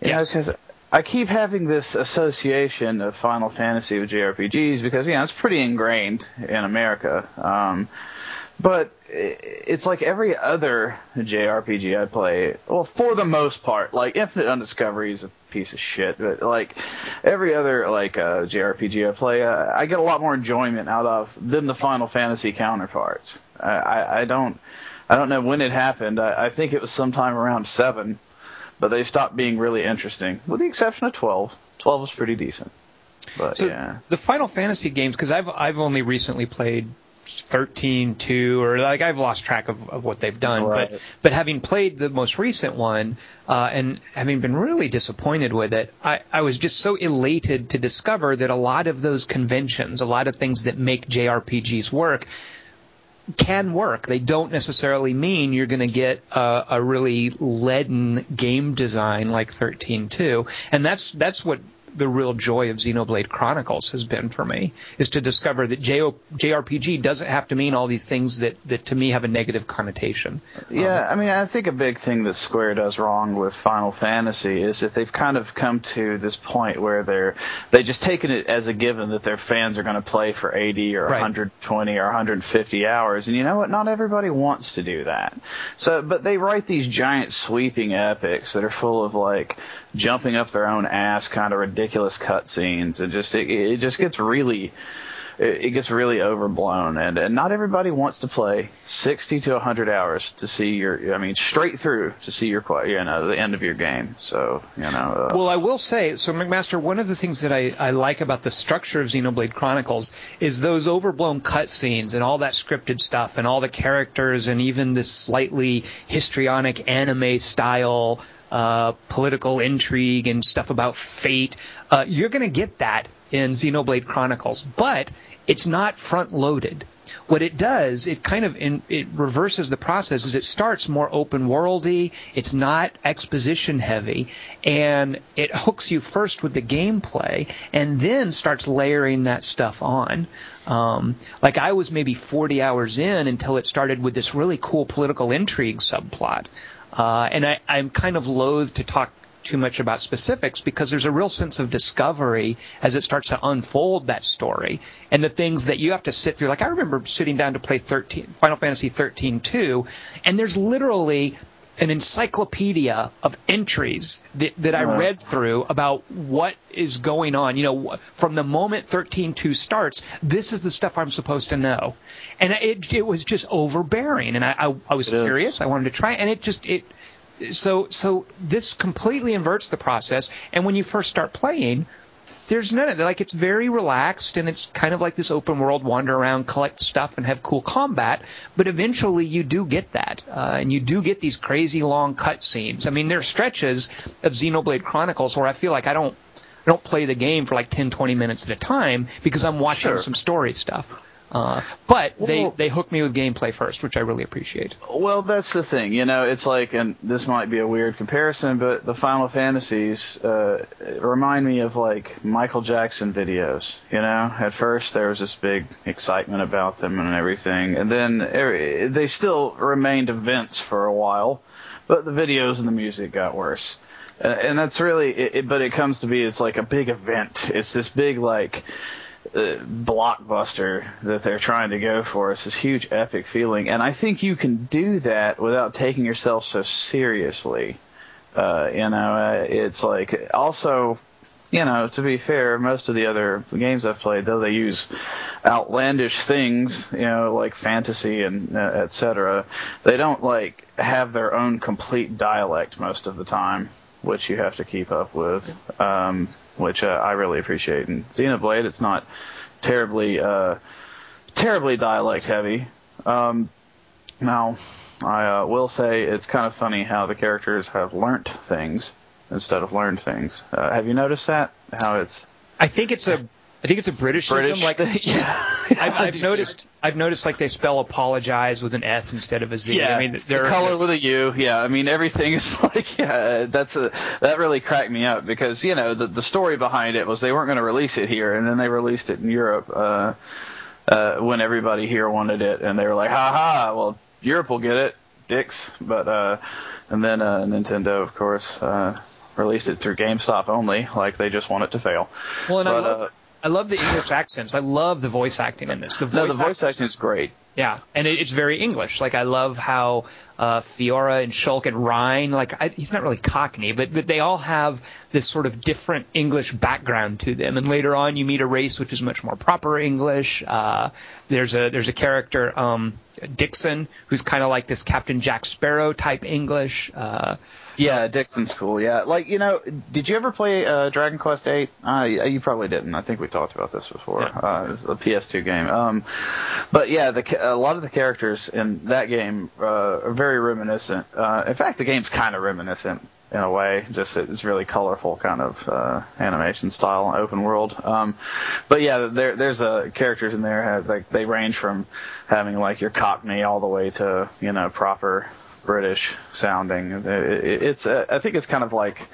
Speaker 2: You know,
Speaker 1: Yes.
Speaker 2: 'cause I keep having this association of Final Fantasy with JRPGs because, you know, it's pretty ingrained in America. Um, but it's like every other JRPG I play, well, for the most part, like Infinite Undiscovery is a piece of shit, but like every other like uh, JRPG I play, uh, I get a lot more enjoyment out of than the Final Fantasy counterparts. I, I, I don't, I don't know when it happened. I, I think it was sometime around seven, but they stopped being really interesting, with the exception of twelve. Twelve was pretty decent, but
Speaker 1: So
Speaker 2: yeah.
Speaker 1: the Final Fantasy games, because I've I've only recently played 13, 2, or like I've lost track of, of what they've done.
Speaker 2: Right.
Speaker 1: But but having played the most recent one uh, and having been really disappointed with it, I, I was just so elated to discover that a lot of those conventions, a lot of things that make JRPGs work, can work. They don't necessarily mean you're going to get a, a really leaden game design like 13.2, and that's that's what the real joy of Xenoblade Chronicles has been for me is to discover that JO, JRPG doesn't have to mean all these things that, that to me have a negative connotation.
Speaker 2: Yeah, I mean, I think a big thing that Square does wrong with Final Fantasy is that they've kind of come to this point where they're they just taken it as a given that their fans are going to play for 80 or
Speaker 1: Right.
Speaker 2: 120 or 150 hours, and you know what? Not everybody wants to do that. So, but they write these giant sweeping epics that are full of like jumping up their own ass, kind of ridiculous cutscenes, and just it, it just gets really it gets really overblown. And, and not everybody wants to play 60 to 100 hours to see your I mean straight through to see your qu- you know the end of your game. So you know uh,
Speaker 1: Well, I will say, so McMaster, one of the things that I, I like about the structure of Xenoblade Chronicles is those overblown cutscenes and all that scripted stuff and all the characters and even this slightly histrionic anime style uh, political intrigue and stuff about fate. Uh, you're going to get that in Xenoblade Chronicles, but it's not front loaded. What it does, it kind of in, it reverses the process. Is it starts more open worldy. It's not exposition heavy, and it hooks you first with the gameplay, and then starts layering that stuff on. Um, like I was maybe 40 hours in until it started with this really cool political intrigue subplot, uh, and I, I'm kind of loath to talk too much about specifics because there's a real sense of discovery as it starts to unfold that story and the things that you have to sit through. Like I remember sitting down to play 13, Final Fantasy 13 2, and there's literally an encyclopedia of entries that, that I read through about what is going on. You know, from the moment 13.2 starts, this is the stuff I'm supposed to know. And it, it was just overbearing. And I, I, I was
Speaker 2: It
Speaker 1: curious.
Speaker 2: is.
Speaker 1: I wanted to try. And it just, it, so, so this completely inverts the process. And when you first start playing, there's none of that. Like it's very relaxed and it's kind of like this open world wander around, collect stuff, and have cool combat. But eventually, you do get that, uh, and you do get these crazy long cutscenes. I mean, there are stretches of Xenoblade Chronicles where I feel like I don't, I don't play the game for like 10, 20 minutes at a time because I'm watching
Speaker 2: Sure.
Speaker 1: some story stuff. Uh, but they,
Speaker 2: Well-
Speaker 1: they hook me with gameplay first, which I really appreciate.
Speaker 2: Well, that's the thing. You know, it's like, and this might be a weird comparison, but the Final Fantasies uh, remind me of like Michael Jackson videos. You know, at first there was this big excitement about them and everything, and then every, they still remained events for a while, but the videos and the music got worse. And, and that's really, it, but it comes to be, it's like a big event. It's this big like uh, blockbuster that they're trying to go for. It's this huge epic feeling, and I think you can do that without taking yourself so seriously. Uh, you know, uh, it's like also, you know, to be fair, most of the other games I've played, though they use outlandish things, you know, like fantasy and uh, et cetera, they don't like have their own complete dialect most of the time, which you have to keep up with. Um, which uh, I really appreciate. In Xenoblade, it's not terribly uh, terribly dialect heavy. Um, now, I uh, will say it's kind of funny how the characters have learnt things instead of learned things. Uh, have you noticed that? How it's
Speaker 1: I think it's a, I think it's a Britishism.
Speaker 2: British?
Speaker 1: Like (laughs)
Speaker 2: yeah. (laughs)
Speaker 1: I've, I've noticed. I've noticed like they spell apologize with an S instead of a Z.
Speaker 2: Yeah,
Speaker 1: I mean,
Speaker 2: the
Speaker 1: they're
Speaker 2: color with a U. Yeah, I mean everything (laughs) is like yeah. That's a that really cracked me up because you know the the story behind it was they weren't going to release it here, and then they released it in Europe uh, uh, when everybody here wanted it, and they were like, ha ha, well Europe will get it, dicks. But uh, and then uh, Nintendo, of course. Uh, Released it through GameStop only, like they just want it to fail.
Speaker 1: well, and I
Speaker 2: but,
Speaker 1: love.
Speaker 2: uh,
Speaker 1: I love the English accents. I love the voice acting in this. The voice,
Speaker 2: No, the voice acting is great.
Speaker 1: Yeah, and it, it's very English. Like I love how uh, Fiora and Shulk and Ryan, like I, he's not really Cockney, but but they all have this sort of different English background to them. And later on, you meet a race which is much more proper English. Uh, there's a there's a character um, Dixon who's kind of like this Captain Jack Sparrow type English. Uh,
Speaker 2: Yeah, Dixon's cool. Yeah, like you know, did you ever play uh, Dragon Quest Eight? Uh, you probably didn't. I think we talked about this before.
Speaker 1: Yeah.
Speaker 2: Uh, it was a PS2 game. Um, but yeah, the a lot of the characters in that game uh, are very reminiscent. Uh, in fact, the game's kind of reminiscent in a way. Just it's really colorful kind of uh, animation style, open world. Um, but yeah, there there's uh, characters in there have, like they range from having like your Cockney all the way to you know proper British sounding. It, it, it's uh, I think it's kind of like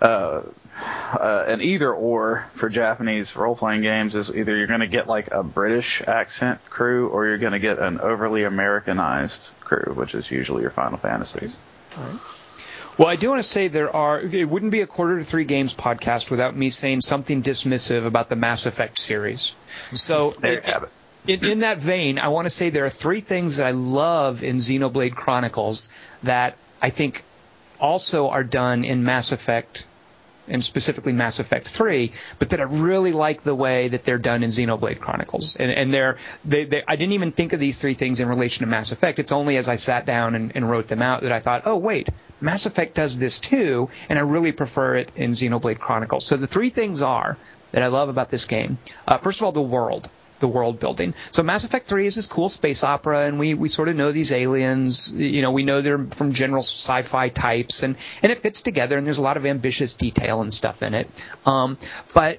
Speaker 2: uh, uh, an either or for Japanese role playing games is either you're going to get like a British accent crew or you're going to get an overly Americanized crew, which is usually your Final Fantasies.
Speaker 1: Well, I do want to say there are. It wouldn't be a quarter to three games podcast without me saying something dismissive about the Mass Effect series. So (laughs)
Speaker 2: There you have it.
Speaker 1: in, in that vein, I want to say there are three things that I love in Xenoblade Chronicles that I think also are done in Mass Effect and specifically Mass Effect 3, but that I really like the way that they're done in Xenoblade Chronicles. And, and they're, they, they, I didn't even think of these three things in relation to Mass Effect. It's only as I sat down and, and wrote them out that I thought, oh, wait, Mass Effect does this too, and I really prefer it in Xenoblade Chronicles. So the three things are that I love about this game. Uh, first of all, the world the world building. So Mass Effect 3 is this cool space opera and we, we sort of know these aliens, you know, we know they're from general sci-fi types and, and it fits together and there's a lot of ambitious detail and stuff in it. Um, but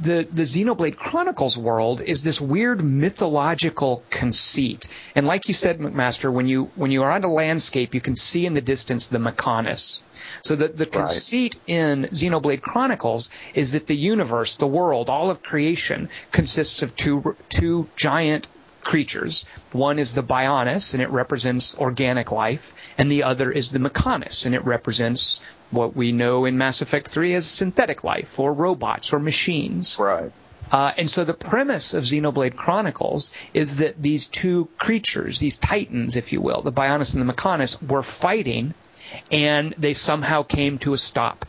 Speaker 1: the the Xenoblade Chronicles world is this weird mythological conceit. And like you said, McMaster, when you when you are on a landscape, you can see in the distance the Mechonis. So the the conceit in Xenoblade Chronicles is that the universe, the world, all of creation consists of two two giant creatures. One is the Bionis, and it represents organic life, and the other is the Mechonis, and it represents what we know in Mass Effect 3 as synthetic life, or robots, or machines.
Speaker 2: Right.
Speaker 1: Uh, and so the premise of Xenoblade Chronicles is that these two creatures, these titans, if you will, the Bionis and the Mechonis, were fighting, and they somehow came to a stop.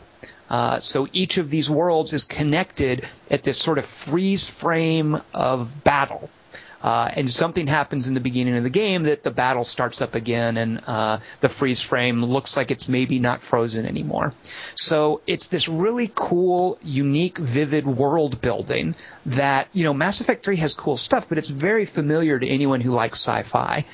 Speaker 1: Uh, so each of these worlds is connected at this sort of freeze frame of battle. Uh, and something happens in the beginning of the game that the battle starts up again and uh, the freeze frame looks like it's maybe not frozen anymore. So it's this really cool, unique, vivid world building that, you know, Mass Effect 3 has cool stuff, but it's very familiar to anyone who likes sci-fi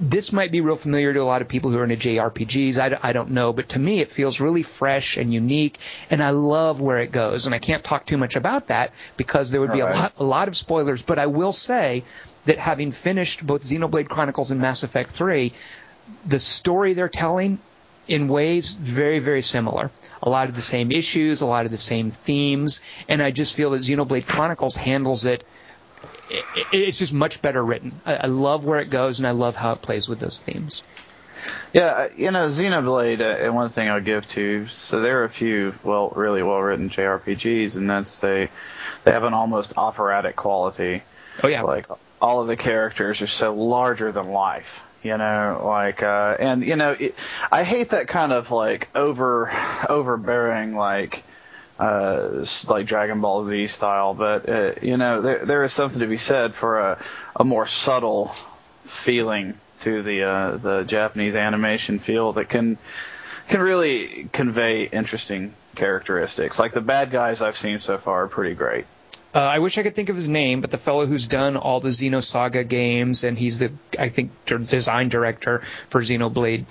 Speaker 1: this might be real familiar to a lot of people who are into JRPGs. I, I don't know, but to me it feels really fresh and unique, and I love where it goes. And I can't talk too much about that because there would be right. a, lot, a lot of spoilers. But I will say that having finished both Xenoblade Chronicles and Mass Effect 3, the story they're telling in ways very, very similar. A lot of the same issues, a lot of the same themes, and I just feel that Xenoblade Chronicles handles it it's just much better written. I, love where it goes, and I love how it plays with those themes.
Speaker 2: Yeah, uh, you know, Xenoblade, uh, and one thing I'll give to, so there are a few, well, really well written JRPGs, and that's they, they have an almost operatic quality.
Speaker 1: Oh yeah.
Speaker 2: Like, all of the characters are so larger than life. You know, like, uh, and you know, it, I hate that kind of like over, overbearing, like, uh, like Dragon Ball Z style, but uh, you know there there is something to be said for a a more subtle feeling to the uh, the Japanese animation feel that can can really convey interesting characteristics. Like the bad guys I've seen so far are pretty great.
Speaker 1: Uh, I wish I could think of his name, but the fellow who's done all the Xenosaga games, and he's the I think design director for Xenoblade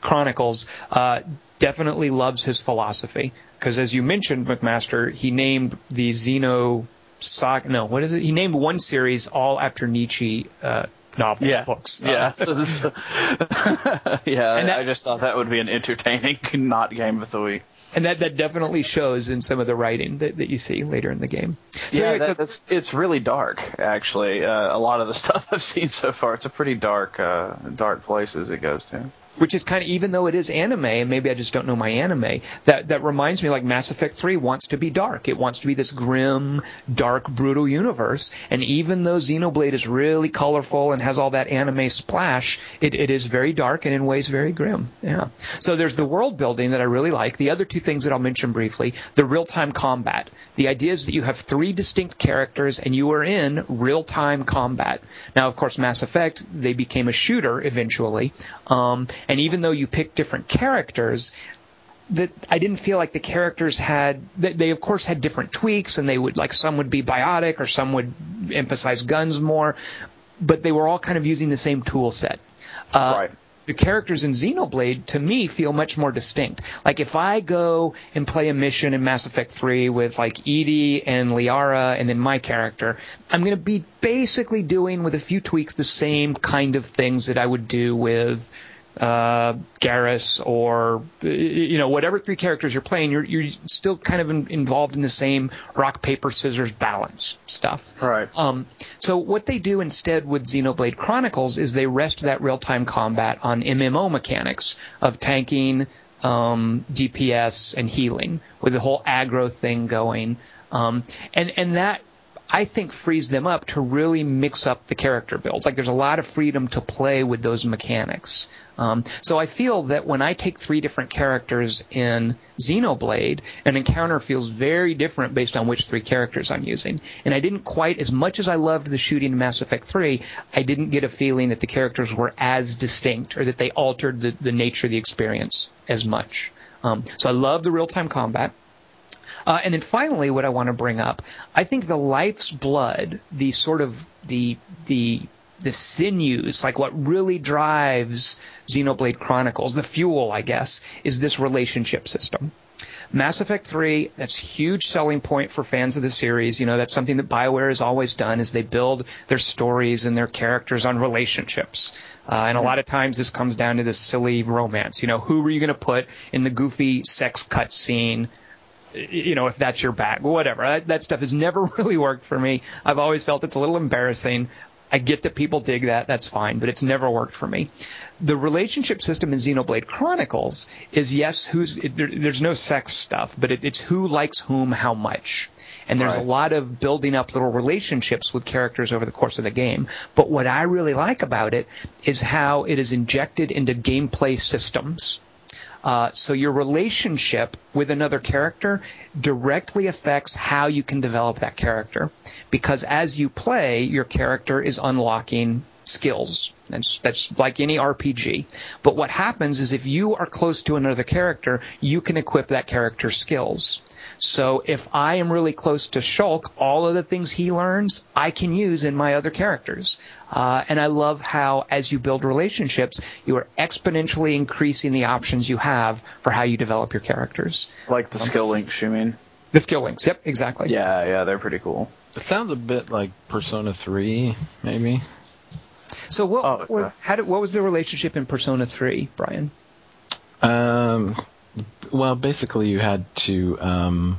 Speaker 1: Chronicles, uh, definitely loves his philosophy because as you mentioned, McMaster, he named the Xeno Saga. No, what is it? He named one series all after Nietzsche uh, novels,
Speaker 2: yeah.
Speaker 1: books.
Speaker 2: Yeah, uh, (laughs) yeah. And that, I just thought that would be an entertaining not game of the week.
Speaker 1: And that, that definitely shows in some of the writing that, that you see later in the game.
Speaker 2: So yeah, anyway, that, so, that's, it's really dark, actually. Uh, a lot of the (laughs) stuff I've seen so far, it's a pretty dark, uh, dark places it goes to
Speaker 1: which is kind of even though it is anime and maybe I just don't know my anime that that reminds me like Mass Effect 3 wants to be dark. It wants to be this grim dark brutal universe. And even though Xenoblade is really colorful and has all that anime splash it, it is very dark and in ways very grim. Yeah. So there's the world building that I really like. The other two things that I'll mention briefly. The real-time combat. The idea is that you have three distinct characters and you are in real-time combat. Now of course Mass Effect they became a shooter eventually. Um, and even though you pick different characters, that I didn't feel like the characters had they of course had different tweaks and they would like some would be biotic or some would emphasize guns more, but they were all kind of using the same tool set.
Speaker 2: Uh, right
Speaker 1: the characters in Xenoblade to me feel much more distinct. Like if I go and play a mission in Mass Effect 3 with like EDI and Liara and then my character, I'm going to be basically doing with a few tweaks the same kind of things that I would do with uh, Garrus or you know whatever three characters you're playing, you're you're still kind of in, involved in the same rock paper scissors balance stuff.
Speaker 2: Right.
Speaker 1: Um, so what they do instead with Xenoblade Chronicles is they rest that real time combat on MMO mechanics of tanking, um, DPS, and healing with the whole aggro thing going. Um, and and that I think frees them up to really mix up the character builds. Like there's a lot of freedom to play with those mechanics. Um, so I feel that when I take three different characters in Xenoblade, an encounter feels very different based on which three characters I'm using. And I didn't quite, as much as I loved the shooting in Mass Effect 3, I didn't get a feeling that the characters were as distinct or that they altered the, the nature of the experience as much. Um, so I love the real-time combat. Uh, and then finally, what I want to bring up, I think the life's blood, the sort of the the the sinews, like what really drives Xenoblade Chronicles, the fuel, I guess, is this relationship system. Mass Effect 3, that's huge selling point for fans of the series. You know, that's something that BioWare has always done is they build their stories and their characters on relationships. Uh, and a lot of times this comes down to this silly romance. You know, who were you going to put in the goofy sex cut scene you know, if that's your bag, whatever. That, that stuff has never (laughs) really worked for me. I've always felt it's a little embarrassing. I get that people dig that. That's fine, but it's never worked for me. The relationship system in Xenoblade Chronicles is yes, who's it, there, there's no sex stuff, but it, it's who likes whom how much. And there's
Speaker 2: Right.
Speaker 1: a lot of building up little relationships with characters over the course of the game. But what I really like about it is how it is injected into gameplay systems. Uh, so your relationship with another character directly affects how you can develop that character, because as you play, your character is unlocking skills. That's that's like any RPG. But what happens is if you are close to another character, you can equip that character's skills. So if I am really close to Shulk, all of the things he learns, I can use in my other characters. Uh, and I love how, as you build relationships, you are exponentially increasing the options you have for how you develop your characters.
Speaker 2: Like the skill links, you mean?
Speaker 1: The skill links, yep, exactly.
Speaker 2: Yeah, yeah, they're pretty cool.
Speaker 3: It sounds a bit like Persona 3, maybe.
Speaker 1: So what,
Speaker 2: Oh, okay.
Speaker 1: what, how did, what was the relationship in Persona 3, Brian?
Speaker 3: Um, well, basically, you had to um,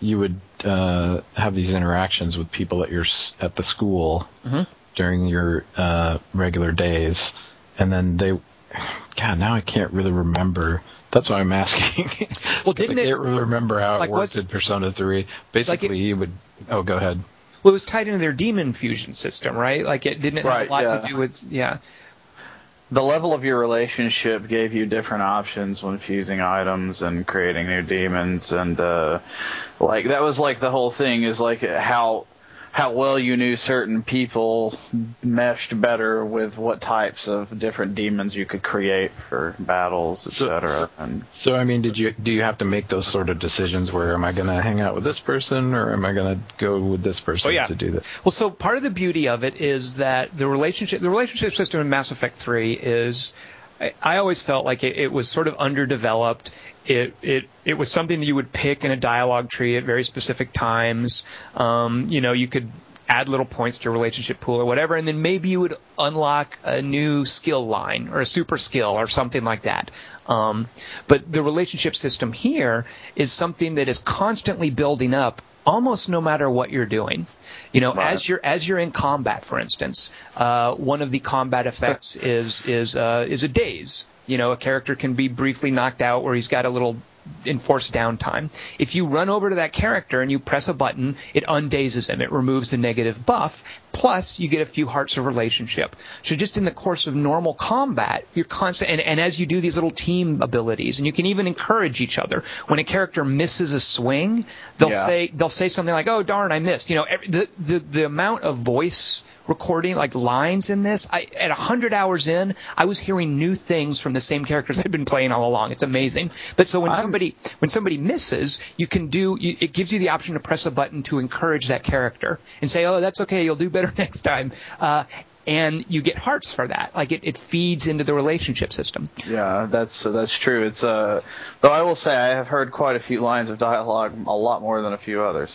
Speaker 3: you would uh, have these interactions with people at your at the school
Speaker 1: Mhm.
Speaker 3: during your uh, regular days, and then they. God, now I can't really remember. That's why I'm asking. (laughs)
Speaker 1: well, didn't
Speaker 3: I can't really remember how it
Speaker 1: like, was-
Speaker 3: worked in Persona 3. Basically, you would. Oh, go ahead.
Speaker 1: Well, it was tied into their demon fusion system, right? Like it didn't have a lot
Speaker 2: yeah.
Speaker 1: to do with, yeah.
Speaker 2: The level of your relationship gave you different options when fusing items and creating new demons, and uh, like that was like the whole thing is like how how well you knew certain people meshed better with what types of different demons you could create for battles,
Speaker 3: So-
Speaker 2: etc. And
Speaker 3: So, I mean, did you do you have to make those sort of decisions where am I going to hang out with this person or am I going to go with this person
Speaker 1: Oh, yeah.
Speaker 3: to do this?
Speaker 1: Well, so part of the beauty of it is that the relationship, the relationship system in Mass Effect 3 is, I, I always felt like it, it was sort of underdeveloped. It, it, it was something that you would pick in a dialogue tree at very specific times. Um, you know, you could add little points to a relationship pool or whatever, and then maybe you would unlock a new skill line or a super skill or something like that. Um, but the relationship system here is something that is constantly building up almost no matter what you're doing. You know,
Speaker 2: Right.
Speaker 1: as you're as you're in combat, for instance, uh, one of the combat effects is is uh, is a daze. You know, a character can be briefly knocked out where he's got a little enforced downtime. If you run over to that character and you press a button, it undazes him. It removes the negative buff. Plus, you get a few hearts of relationship. So just in the course of normal combat, you're constant, and, and as you do these little team abilities, and you can even encourage each other. When a character misses a swing, they'll
Speaker 2: Yeah.
Speaker 1: say they'll say something like, "Oh darn, I missed." You know, every, the the the amount of voice recording like lines in this, I at a hundred hours in, I was hearing new things from the same characters I'd been playing all along. It's amazing. But so when
Speaker 2: I'm-
Speaker 1: somebody when somebody misses, you can do you, it gives you the option to press a button to encourage that character and say, "Oh, that's okay, you'll do better (laughs) next time." Uh, and you get hearts for that. Like it, it feeds into the relationship system.
Speaker 2: yeah, that's that's true. It's uh, though I will say I have heard quite a few lines of dialogue, a lot more than a few others.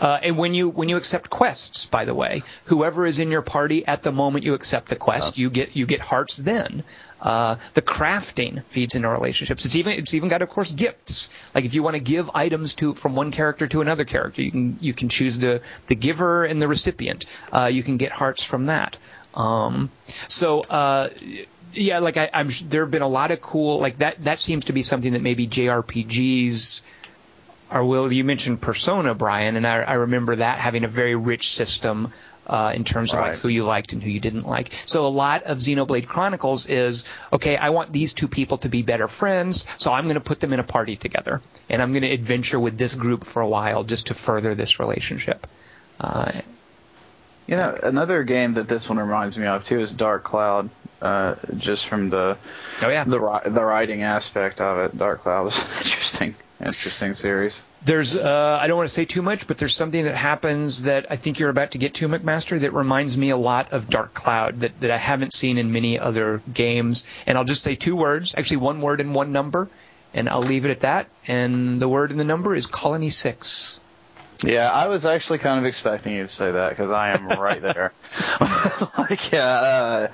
Speaker 1: Uh, and when you when you accept quests, by the way, whoever is in your party at the moment you accept the quest, you get you get hearts. Then uh, the crafting feeds into relationships. It's even it's even got of course gifts. Like if you want to give items to from one character to another character, you can you can choose the the giver and the recipient. Uh, you can get hearts from that. Um, so. Uh, yeah, like I, I'm. There have been a lot of cool, like that. That seems to be something that maybe JRPGs or will you mentioned Persona, Brian, and I, I remember that having a very rich system uh, in terms of like who you liked and who you didn't like. So a lot of Xenoblade Chronicles is okay. I want these two people to be better friends, so I'm going to put them in a party together, and I'm going to adventure with this group for a while just to further this relationship. Uh,
Speaker 2: You know, another game that this one reminds me of too is Dark Cloud. Uh, just from the
Speaker 1: oh yeah,
Speaker 2: the the writing aspect of it, Dark Cloud was (laughs) interesting, interesting series.
Speaker 1: There's, uh, I don't want to say too much, but there's something that happens that I think you're about to get to, McMaster, that reminds me a lot of Dark Cloud that, that I haven't seen in many other games. And I'll just say two words, actually one word and one number, and I'll leave it at that. And the word and the number is Colony 6.
Speaker 2: Yeah, I was actually kind of expecting you to say that because I am right there. (laughs) like, yeah, uh,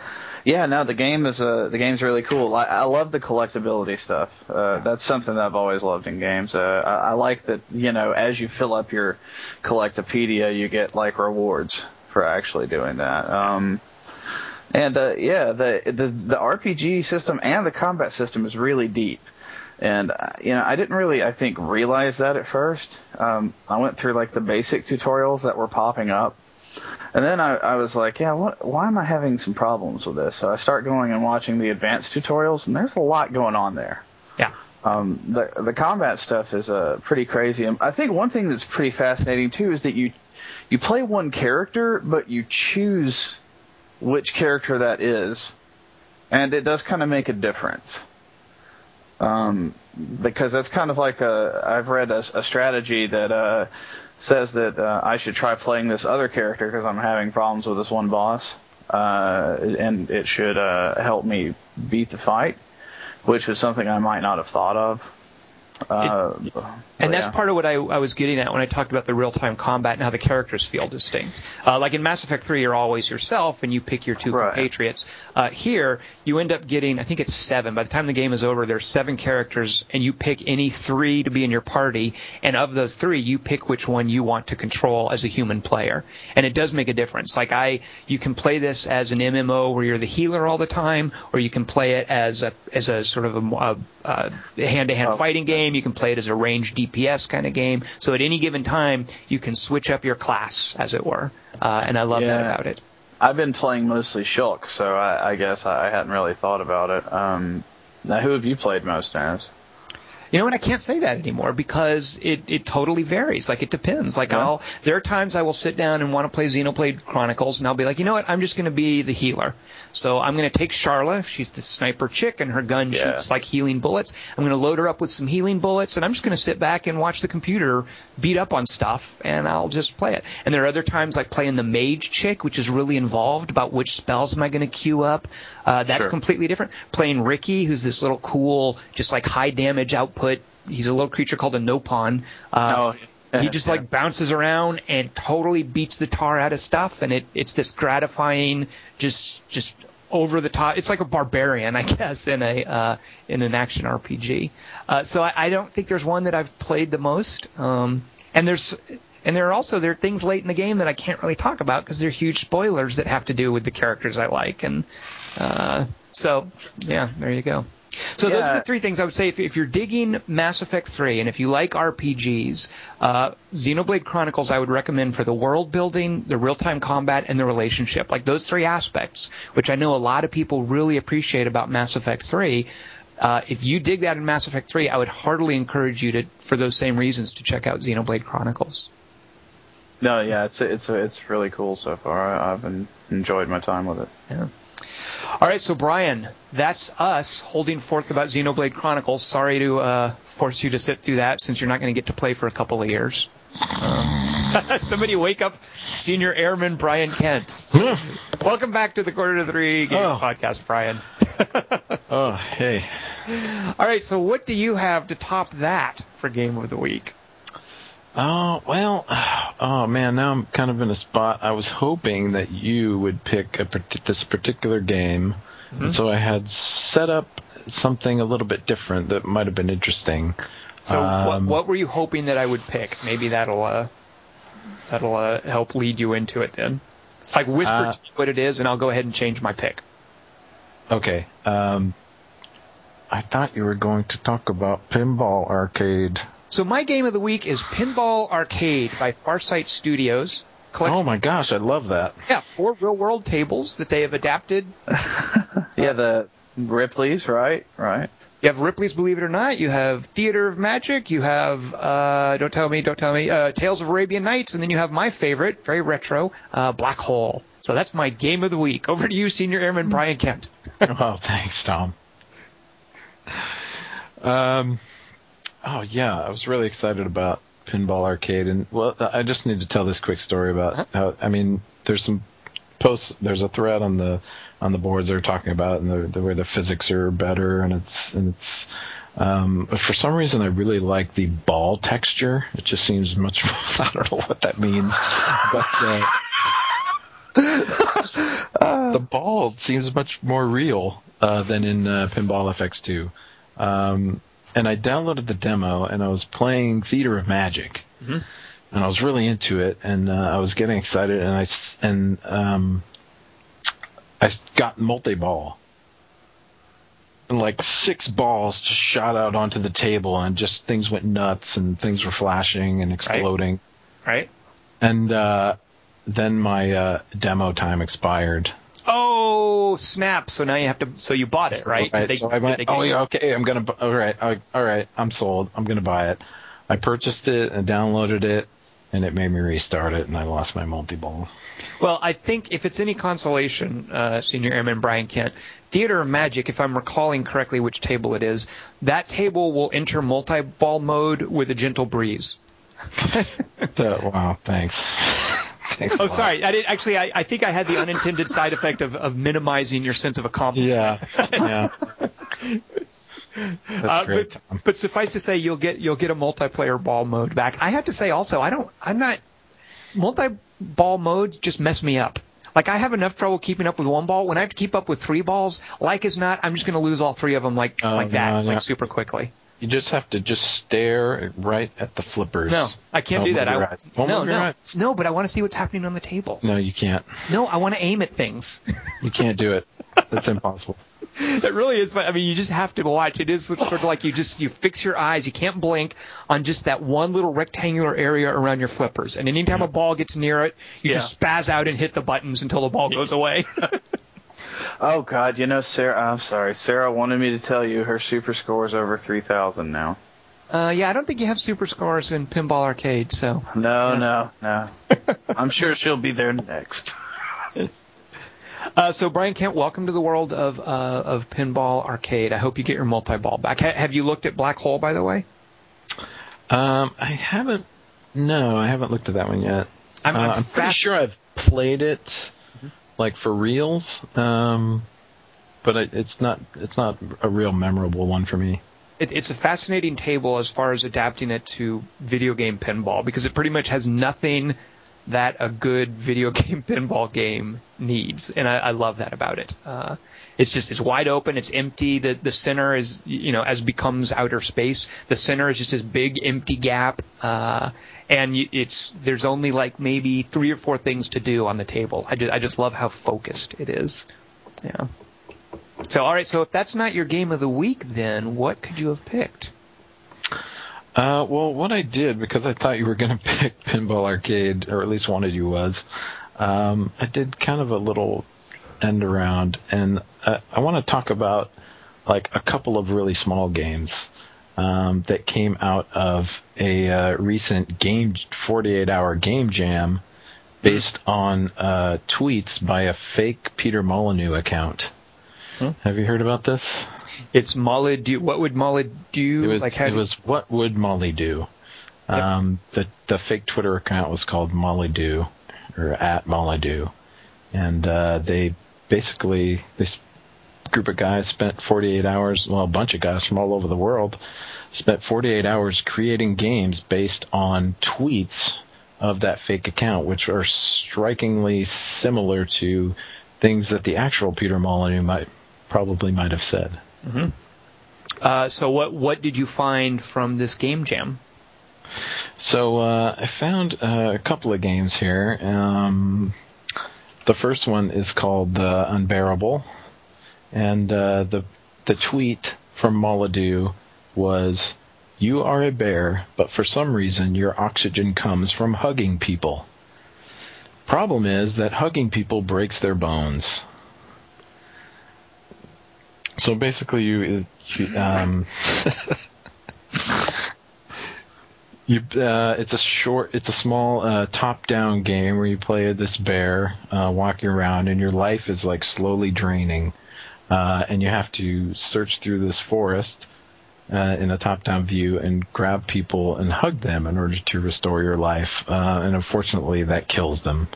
Speaker 2: yeah. No, the game is uh, the game's really cool. I, I love the collectability stuff. Uh, that's something that I've always loved in games. Uh, I, I like that you know as you fill up your collectopedia, you get like rewards for actually doing that. Um, and uh, yeah, the, the the RPG system and the combat system is really deep. And uh, you know, I didn't really, I think, realize that at first. Um, I went through like the basic tutorials that were popping up, and then I, I was like, yeah, what, why am I having some problems with this? So I start going and watching the advanced tutorials, and there's a lot going on there.
Speaker 1: Yeah.
Speaker 2: Um, the the combat stuff is uh, pretty crazy. And I think one thing that's pretty fascinating too is that you you play one character, but you choose which character that is, and it does kind of make a difference. Um, because that's kind of like a I've read a, a strategy that uh, says that uh, I should try playing this other character because I'm having problems with this one boss, uh, and it should uh, help me beat the fight, which is something I might not have thought of. Uh,
Speaker 1: And that's
Speaker 2: yeah.
Speaker 1: part of what I, I was getting at when I talked about the real time combat and how the characters feel distinct. Uh, like in Mass Effect 3, you're always yourself and you pick your two
Speaker 2: Right.
Speaker 1: compatriots. Uh, here, you end up getting, I think it's seven. By the time the game is over, there's seven characters and you pick any three to be in your party. And of those three, you pick which one you want to control as a human player. And it does make a difference. Like I, you can play this as an MMO where you're the healer all the time, or you can play it as a, as a sort of a, a, a hand-to-hand
Speaker 2: Oh.
Speaker 1: fighting game. You can play it as a ranged DPS kind of game. So at any given time, you can switch up your class, as it were. Uh, and I love that about it.
Speaker 2: I've been playing mostly Shulk, so I, I guess I, I hadn't really thought about it. Um, now, who have you played most as?
Speaker 1: You know what? I can't say that anymore because it, it totally varies. Like it depends. Like
Speaker 2: Yeah.
Speaker 1: I'll there are times I will sit down and want to play Xenoblade Chronicles, and I'll be like, you know what? I'm just going to be the healer. So I'm going to take Sharla. She's the sniper chick, and her gun
Speaker 2: Yeah.
Speaker 1: shoots like healing bullets. I'm going to load her up with some healing bullets, and I'm just going to sit back and watch the computer beat up on stuff, and I'll just play it. And there are other times like playing the mage chick, which is really involved about which spells am I going to queue up. Uh, that's
Speaker 2: Sure.
Speaker 1: completely different. Playing Riki, who's this little cool, just like high damage output. He's a little creature called a Nopon. Uh,
Speaker 2: Oh,
Speaker 1: he just like bounces around and totally beats the tar out of stuff, and it it's this gratifying, just just over the top. It's like a barbarian, I (laughs) guess, in a uh, in an action RPG. Uh, so I, I don't think there's one that I've played the most. Um, and there's and there are also there are things late in the game that I can't really talk about because they're huge spoilers that have to do with the characters I like, and uh, so yeah, there you go. So those are the three things I would say. If, if you're digging Mass Effect 3 and if you like RPGs, uh, Xenoblade Chronicles I would recommend for the world building, the real-time combat, and the relationship. Like those three aspects, which I know a lot of people really appreciate about Mass Effect 3. Uh, if you dig that in Mass Effect 3, I would heartily encourage you to, for those same reasons, to check out Xenoblade Chronicles.
Speaker 2: No, yeah, it's it's it's really cool so far. I, I've been, enjoyed my time with it.
Speaker 1: Yeah. All right, so Brian, that's us holding forth about Xenoblade Chronicles. Sorry to uh, force you to sit through that since you're not going to get to play for a couple of years. Um, (laughs) somebody wake up Senior Airman Brian Kent. Welcome back to the Quarter to Three Games
Speaker 3: Oh.
Speaker 1: podcast, Brian. (laughs)
Speaker 3: Oh, hey.
Speaker 1: All right, so what do you have to top that for Game of the Week?
Speaker 3: Oh, well, (sighs) oh man, now I'm kind of in a spot. I was hoping that you would pick a, this particular game. And so I had set up something a little bit different that might have been interesting.
Speaker 1: So what,
Speaker 3: Um,
Speaker 1: what were you hoping that I would pick? Maybe that'll uh, that'll uh, help lead you into it then. Like whisper
Speaker 3: Uh,
Speaker 1: to me what it is, and I'll go ahead and change my pick.
Speaker 3: Okay. Um, I thought you were going to talk about Pinball Arcade.
Speaker 1: So my game of the week is Pinball Arcade by Farsight Studios. Collection
Speaker 3: Oh my gosh, I love that.
Speaker 1: Yeah, four real world tables that they have adapted. (laughs)
Speaker 2: Yeah, the Ripley's, right? Right.
Speaker 1: You have Ripley's Believe It or Not. You have Theater of Magic. You have uh, don't tell me, don't tell me, uh, Tales of Arabian Nights, and then you have my favorite, very retro, uh, Black Hole. So that's my game of the week. Over to you, Senior Airman Brian Kent. (laughs)
Speaker 3: oh, thanks, Tom. Um, oh yeah, I was really excited about Pinball Arcade, and well, I just need to tell this quick story about
Speaker 1: Uh-huh.
Speaker 3: how. I mean, there's some posts. There's a thread on the on the boards they're talking about, and the, the where the physics are better, and it's and it's. Um, for some reason, I really like the ball texture. It just seems much. (laughs) I don't know what that means, but. Uh, (laughs) the ball seems much more real uh, than in uh, Pinball FX2. Um, and I downloaded the demo and I was playing Theater of Magic. and I was really into it, and uh, I was getting excited, and I and um, I got multi-ball, and like six balls just shot out onto the table, and just things went nuts, and things were flashing and exploding,
Speaker 1: Right?
Speaker 3: and uh, then my uh, demo time expired.
Speaker 1: Oh, snap. So now you have to, so you bought it, right?
Speaker 3: Right,
Speaker 1: they-
Speaker 3: so I went, oh yeah, okay, I'm gonna, All right. All right. I'm sold. I'm gonna buy it. I purchased it and downloaded it, and it made me restart it, and I lost my multi-ball.
Speaker 1: Well, I think if it's any consolation, uh, Senior Airman Brian Kent, Theater of Magic, if I'm recalling correctly which table it is, that table will enter multi-ball mode with a gentle breeze. (laughs)
Speaker 3: So, wow, thanks. Thanks
Speaker 1: Oh, sorry. I did actually. I, I think I had the unintended side effect of, of minimizing your sense of accomplishment.
Speaker 3: Yeah, (laughs) yeah. That's
Speaker 1: Uh,
Speaker 3: great.
Speaker 1: but,
Speaker 3: Tom.
Speaker 1: but suffice to say, you'll get you'll get a multiplayer ball mode back. I have to say also, I don't. I'm not multi ball modes just mess me up. Like I have enough trouble keeping up with one ball. When I have to keep up with three balls, like as not, I'm just going to lose all three of them like
Speaker 3: Oh,
Speaker 1: like that,
Speaker 3: no,
Speaker 1: like super quickly.
Speaker 3: You just have to just stare right at the flippers.
Speaker 1: No, I can't
Speaker 3: Don't
Speaker 1: do that. I, no, no,
Speaker 3: eyes.
Speaker 1: no. But I want to see what's happening on the table.
Speaker 3: No, you can't.
Speaker 1: No, I want to aim at things. (laughs)
Speaker 3: You can't do it. That's impossible. (laughs)
Speaker 1: it really is. But I mean, you just have to watch. It is sort of like you just you fix your eyes. You can't blink on just that one little rectangular area around your flippers. And anytime a ball gets near it, you just spaz out and hit the buttons until the ball goes away. (laughs)
Speaker 2: Oh God, you know Sarah. I'm sorry, Sarah wanted me to tell you her super score is over three thousand now.
Speaker 1: uh, yeah, I don't think you have super scores in Pinball Arcade. So
Speaker 2: No, no, no. (laughs) I'm sure she'll be there next.
Speaker 1: Uh, so Brian Kent, welcome to the world of uh, of Pinball Arcade. I hope you get your multi ball back. Ha- have you looked at Black Hole, by the way?
Speaker 3: Um, I haven't. No, I haven't looked at that one yet.
Speaker 1: I'm,
Speaker 3: Uh,
Speaker 1: I'm
Speaker 3: I'm pretty sure I've played it, like for reals. Um, but it, it's not. It's not a real memorable one for me.
Speaker 1: It, it's a fascinating table as far as adapting it to video game pinball because it pretty much has nothing that a good video (laughs) game pinball game needs, and I, I love that about it. Uh, it's just it's wide open, it's empty. The the center is you know as becomes outer space, the center is just this big empty gap, uh, and it's there's only like maybe three or four things to do on the table. I just, I just love how focused it is. Yeah. So all right, so if that's not your game of the week, then what could you have picked?
Speaker 3: Uh, well, what I did because I thought you were going (laughs) to pick Pinball Arcade, or at least wanted you was, um, I did kind of a little end around, and uh, I want to talk about like a couple of really small games um, that came out of a uh, recent game 48 hour game jam based on uh, tweets by a fake Peter Molyneux account. Have you heard about this?
Speaker 1: It's Molydeux. What would Molly do?
Speaker 3: It was
Speaker 1: like
Speaker 3: it
Speaker 1: do-
Speaker 3: was what would Molydeux?
Speaker 1: Yep.
Speaker 3: Um, the the fake Twitter account was called Molydeux or at Molydeux, and uh, they basically this group of guys spent 48 hours. Well, a bunch of guys from all over the world spent 48 hours creating games based on tweets of that fake account, which are strikingly similar to things that the actual Peter Molyneux might probably might have said.
Speaker 1: uh, so what what did you find from this game jam?
Speaker 3: So uh, I found uh, a couple of games here. Um, the first one is called Unbearable, and uh, the the tweet from Molyneux was, "You are a bear, but for some reason your oxygen comes from hugging people. Problem is that hugging people breaks their bones." So basically, you, um, (laughs) You, uh, it's a short, it's a small uh, top-down game where you play this bear uh, walking around, and your life is like slowly draining, uh, and you have to search through this forest uh, in a top-down view and grab people and hug them in order to restore your life. Uh, and unfortunately, that kills them.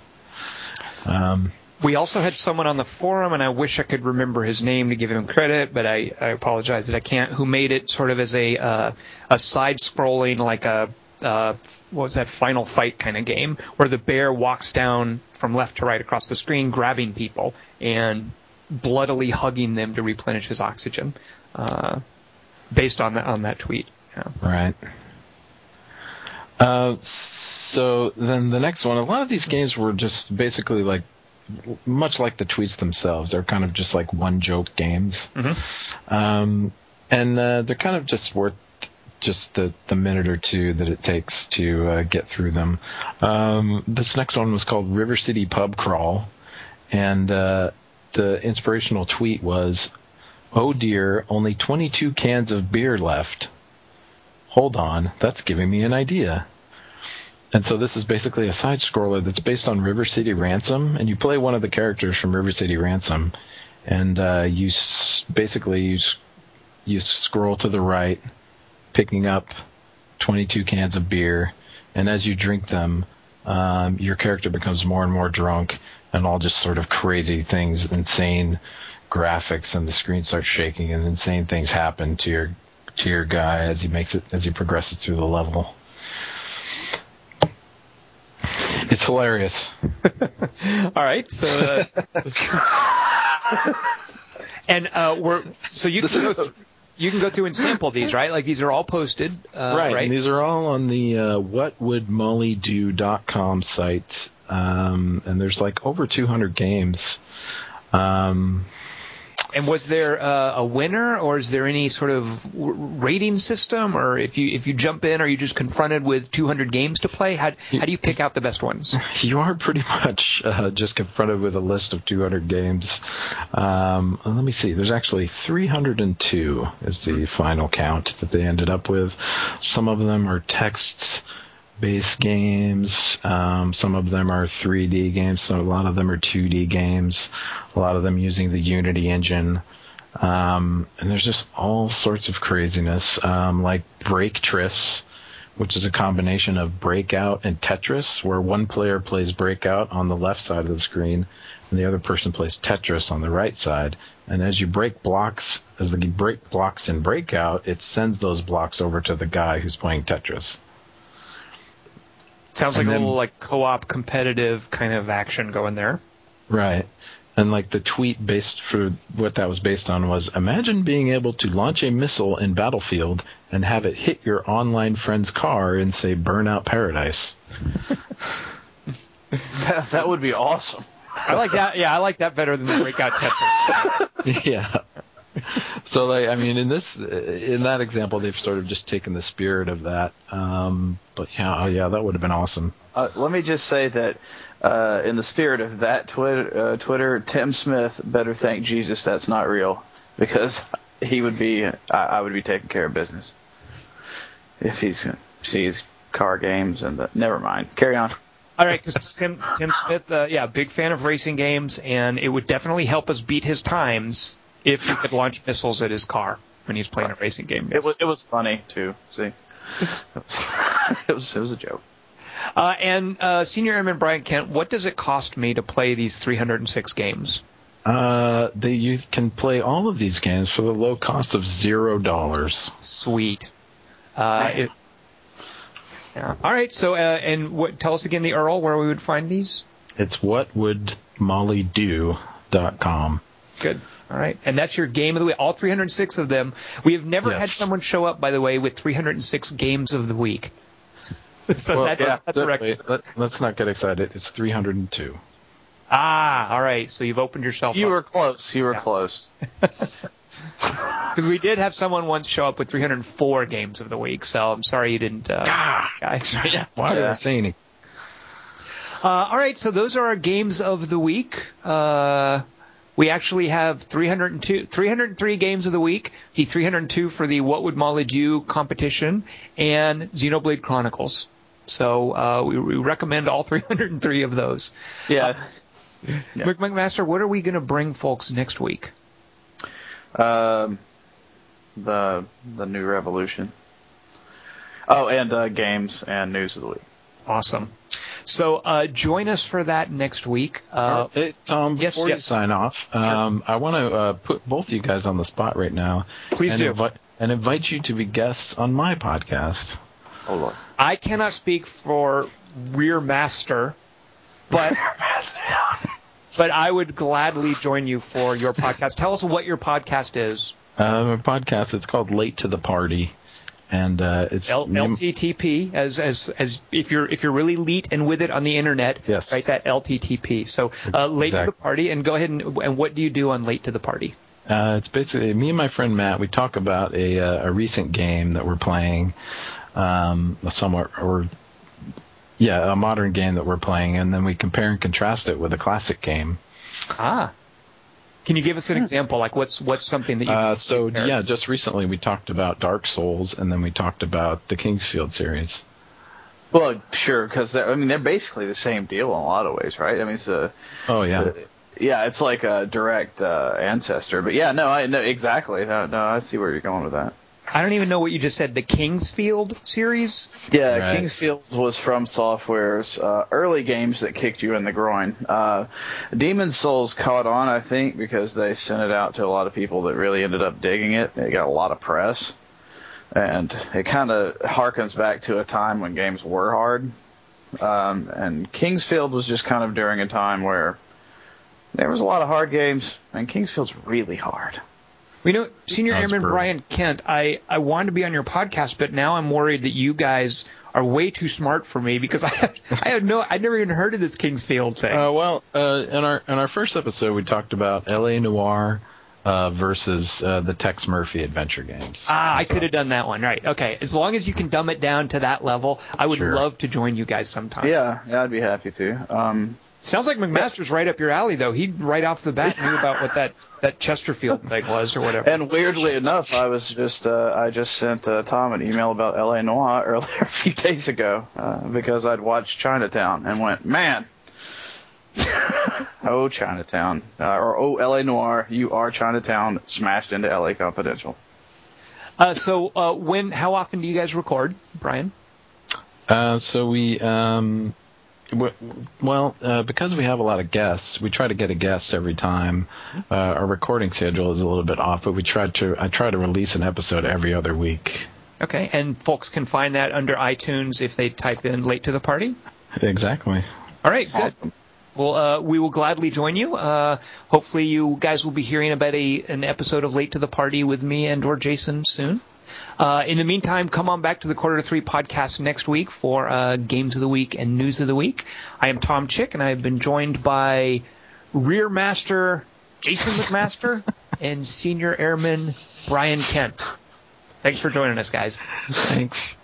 Speaker 3: Um,
Speaker 1: We also had someone on the forum, and I wish I could remember his name to give him credit, but I, I apologize that I can't. Who made it sort of as a uh, a side-scrolling, like a uh, what was that Final Fight kind of game, where the bear walks down from left to right across the screen, grabbing people and bloodily hugging them to replenish his oxygen, uh, based on that on that tweet. Yeah.
Speaker 3: Right. Uh, so then the next one, a lot of these games were just basically like, much like the tweets themselves. They're kind of just like one joke games,
Speaker 1: Mm-hmm.
Speaker 3: um, and uh, they're kind of just worth just the, the minute or two that it takes to uh, get through them. Um, this next one was called River City Pub Crawl, and uh, the inspirational tweet was, "Oh dear, only 22 cans of beer left. Hold on, that's giving me an idea." And so this is basically a side scroller that's based on River City Ransom, and you play one of the characters from River City Ransom, and uh, you s- basically you s- you scroll to the right, picking up 22 cans of beer, and as you drink them, um, your character becomes more and more drunk, and all just sort of crazy things, insane graphics, and the screen starts shaking, and insane things happen to your to your guy as he makes it as he progresses through the level. It's hilarious. (laughs)
Speaker 1: All right, so uh, (laughs) and uh, we're so you can go th- you can go through and sample these, right? Like these are all posted, uh,
Speaker 3: right.
Speaker 1: right?
Speaker 3: And these are all on the uh, whatwouldmollydo.com site. Um, and there's like over 200 games. Um,
Speaker 1: And was there uh, a winner, or is there any sort of rating system, or if you if you jump in, are you just confronted with 200 games to play? How how do you pick out the best ones? (laughs)
Speaker 3: you are pretty much uh, just confronted with a list of 200 games. Um, let me see. There's actually 302 is the final count that they ended up with. Some of them are text based games. Um, some of them are 3D games. So a lot of them are 2D games. A lot of them using the Unity engine. Um, and there's just all sorts of craziness, um, like Breaktris, which is a combination of Breakout and Tetris, where one player plays Breakout on the left side of the screen, and the other person plays Tetris on the right side. And as you break blocks, as the break blocks in Breakout, it sends those blocks over to the guy who's playing Tetris.
Speaker 1: Sounds like
Speaker 3: And
Speaker 1: a little like co-op competitive kind of action going there.
Speaker 3: Right. And like the tweet based for what that was based on was imagine being able to launch a missile in Battlefield and have it hit your online friend's car in say Burnout Paradise.
Speaker 2: That, that would be awesome.
Speaker 1: I like that. Yeah, I like that better than the breakout (laughs) Tetris.
Speaker 3: yeah. (laughs) So like I mean in this in that example they've sort of just taken the spirit of that. Um but yeah, oh, yeah, that would have been awesome.
Speaker 2: Uh, let me just say that uh, in the spirit of that Twitter, uh, Twitter, Tim Smith better thank Jesus that's not real because he would be, I, I would be taking care of business if he's sees car games and the. Never mind. Carry on.
Speaker 1: All right, because Tim, Tim Smith, uh, yeah, big fan of racing games, and it would definitely help us beat his times if he could launch missiles at his car when he's playing a racing game.
Speaker 2: It was it was funny too. See, (laughs) it was it was a joke.
Speaker 1: Uh, and uh, Senior Airman Brian Kent, what does it cost me to play these 306 games?
Speaker 3: Uh they you can play all of these games for the low cost of zero dollars.
Speaker 1: Sweet. Uh, it, yeah. All right. So, uh, and what? Tell us again the URL where we would find these.
Speaker 3: It's whatwouldmollydo.com.
Speaker 1: Good. All right. And that's your game of the week. All 306 of them. We have never
Speaker 3: Yes.
Speaker 1: had someone show up, by the way, with 306 games of the week. (laughs) so
Speaker 3: Well,
Speaker 1: that's,
Speaker 2: yeah,
Speaker 1: that's a record.
Speaker 3: Wait, let, let's not get excited. It's 302.
Speaker 1: Ah, all right. So you've opened yourself
Speaker 2: You
Speaker 1: up.
Speaker 2: were close. You were
Speaker 1: Yeah.
Speaker 2: close. (laughs)
Speaker 1: Because we did have someone once show up with 304 games of the week. So I'm sorry you didn't. Uh, guy. (laughs)
Speaker 3: Why did
Speaker 2: Yeah.
Speaker 3: I say anything?
Speaker 1: Uh, all right, so those are our games of the week. Uh, we actually have 302, 303 games of the week, the 302 for the What Would Molydeux competition, and Xenoblade Chronicles. So uh, we, we recommend all 303 of those.
Speaker 2: Yeah. (laughs) Yeah.
Speaker 1: Mc- McMaster, what are we going to bring folks next week?
Speaker 2: Um, the the new revolution. Oh, and uh, games and news of the week.
Speaker 1: Awesome. So uh, join us for that next week. Uh,
Speaker 3: Hey, Tom,
Speaker 1: yes,
Speaker 3: before you
Speaker 1: yes.
Speaker 3: sign off, um, I want to uh, put both of you guys on the spot right now.
Speaker 1: Please
Speaker 3: and
Speaker 1: do.
Speaker 3: Invi- and invite you to be guests on my podcast.
Speaker 2: Oh Lord.
Speaker 1: I cannot speak for Rear Master, but (laughs) but I would gladly join you for your podcast. Tell us what your podcast is.
Speaker 3: Um, a podcast. It's called Late to the Party, and uh, it's
Speaker 1: L- LTTP as as as if you're if you're really elite and with it on the internet,
Speaker 3: Yes.
Speaker 1: right? That LTTP. So uh, late to the party, and go ahead and and what do you do on late to the party?
Speaker 3: Uh, it's basically me and my friend Matt. We talk about a uh, a recent game that we're playing, um, a somewhat or yeah, a modern game that we're playing, and then we compare and contrast it with a classic game.
Speaker 1: Ah. Can you give us an example? Like what's what's something that you
Speaker 3: Uh, so yeah, just recently we talked about Dark Souls, and then we talked about the King's Field series.
Speaker 2: Well, sure, because I mean they're basically the same deal in a lot of ways, right? I mean, it's a
Speaker 3: Oh yeah,
Speaker 2: Uh, yeah, it's like a direct uh, ancestor. But yeah, no, I no exactly. No, no, I see where you're going with that.
Speaker 1: I don't even know what you just said. The King's Field series.
Speaker 2: Yeah,
Speaker 3: Right.
Speaker 2: King's Field was FromSoftware's uh, early games that kicked you in the groin. Uh, Demon Souls caught on, I think, because they sent it out to a lot of people that really ended up digging it. It got a lot of press, and it kind of harkens back to a time when games were hard. Um, and King's Field was just kind of during a time where there was a lot of hard games, and King's Field's really hard.
Speaker 1: We know Senior
Speaker 3: That's
Speaker 1: Airman
Speaker 3: brutal.
Speaker 1: Brian Kent. I I wanted to be on your podcast, but now I'm worried that you guys are way too smart for me because (laughs) I had, I had no I'd never even heard of this King's Field thing.
Speaker 3: Uh, well, uh, in our in our first episode, we talked about L.A. Noire uh, versus uh, the Tex Murphy adventure games.
Speaker 1: Ah, I could have done that one. Right. Okay. As long as you can dumb it down to that level, I would
Speaker 3: Sure.
Speaker 1: love to join you guys sometime.
Speaker 2: Yeah, yeah, I'd be happy to. Um,
Speaker 1: Sounds like McMaster's right up your alley, though. He right off the bat knew about what that, that Chesterfield thing was or whatever.
Speaker 2: And weirdly enough, I was just uh, I just sent uh, Tom an email about LA Noire (laughs) earlier a few days ago uh, because I'd watched Chinatown and went, man, (laughs) oh Chinatown uh, or oh LA Noire, you are Chinatown smashed into LA Confidential.
Speaker 1: Uh, so, uh, when, how often do you guys record, Brian?
Speaker 3: Uh, so we, um, w- well, uh, because we have a lot of guests, we try to get a guest every time. Uh, our recording schedule is a little bit off, but we try to. I try to release an episode every other week.
Speaker 1: Okay, and folks can find that under iTunes if they type in "late to the party."
Speaker 3: Exactly.
Speaker 1: All right, good. Well, uh, we will gladly join you. Uh, hopefully, you guys will be hearing about a an episode of Late to the Party with me and or Jason soon. Uh, in the meantime, come on back to the Quarter to Three podcast next week for uh, Games of the Week and News of the Week. I am Tom Chick, and I have been joined by Rear Master Jason McMaster (laughs) and Senior Airman Brian Kent. Thanks for joining us, guys.
Speaker 3: Thanks.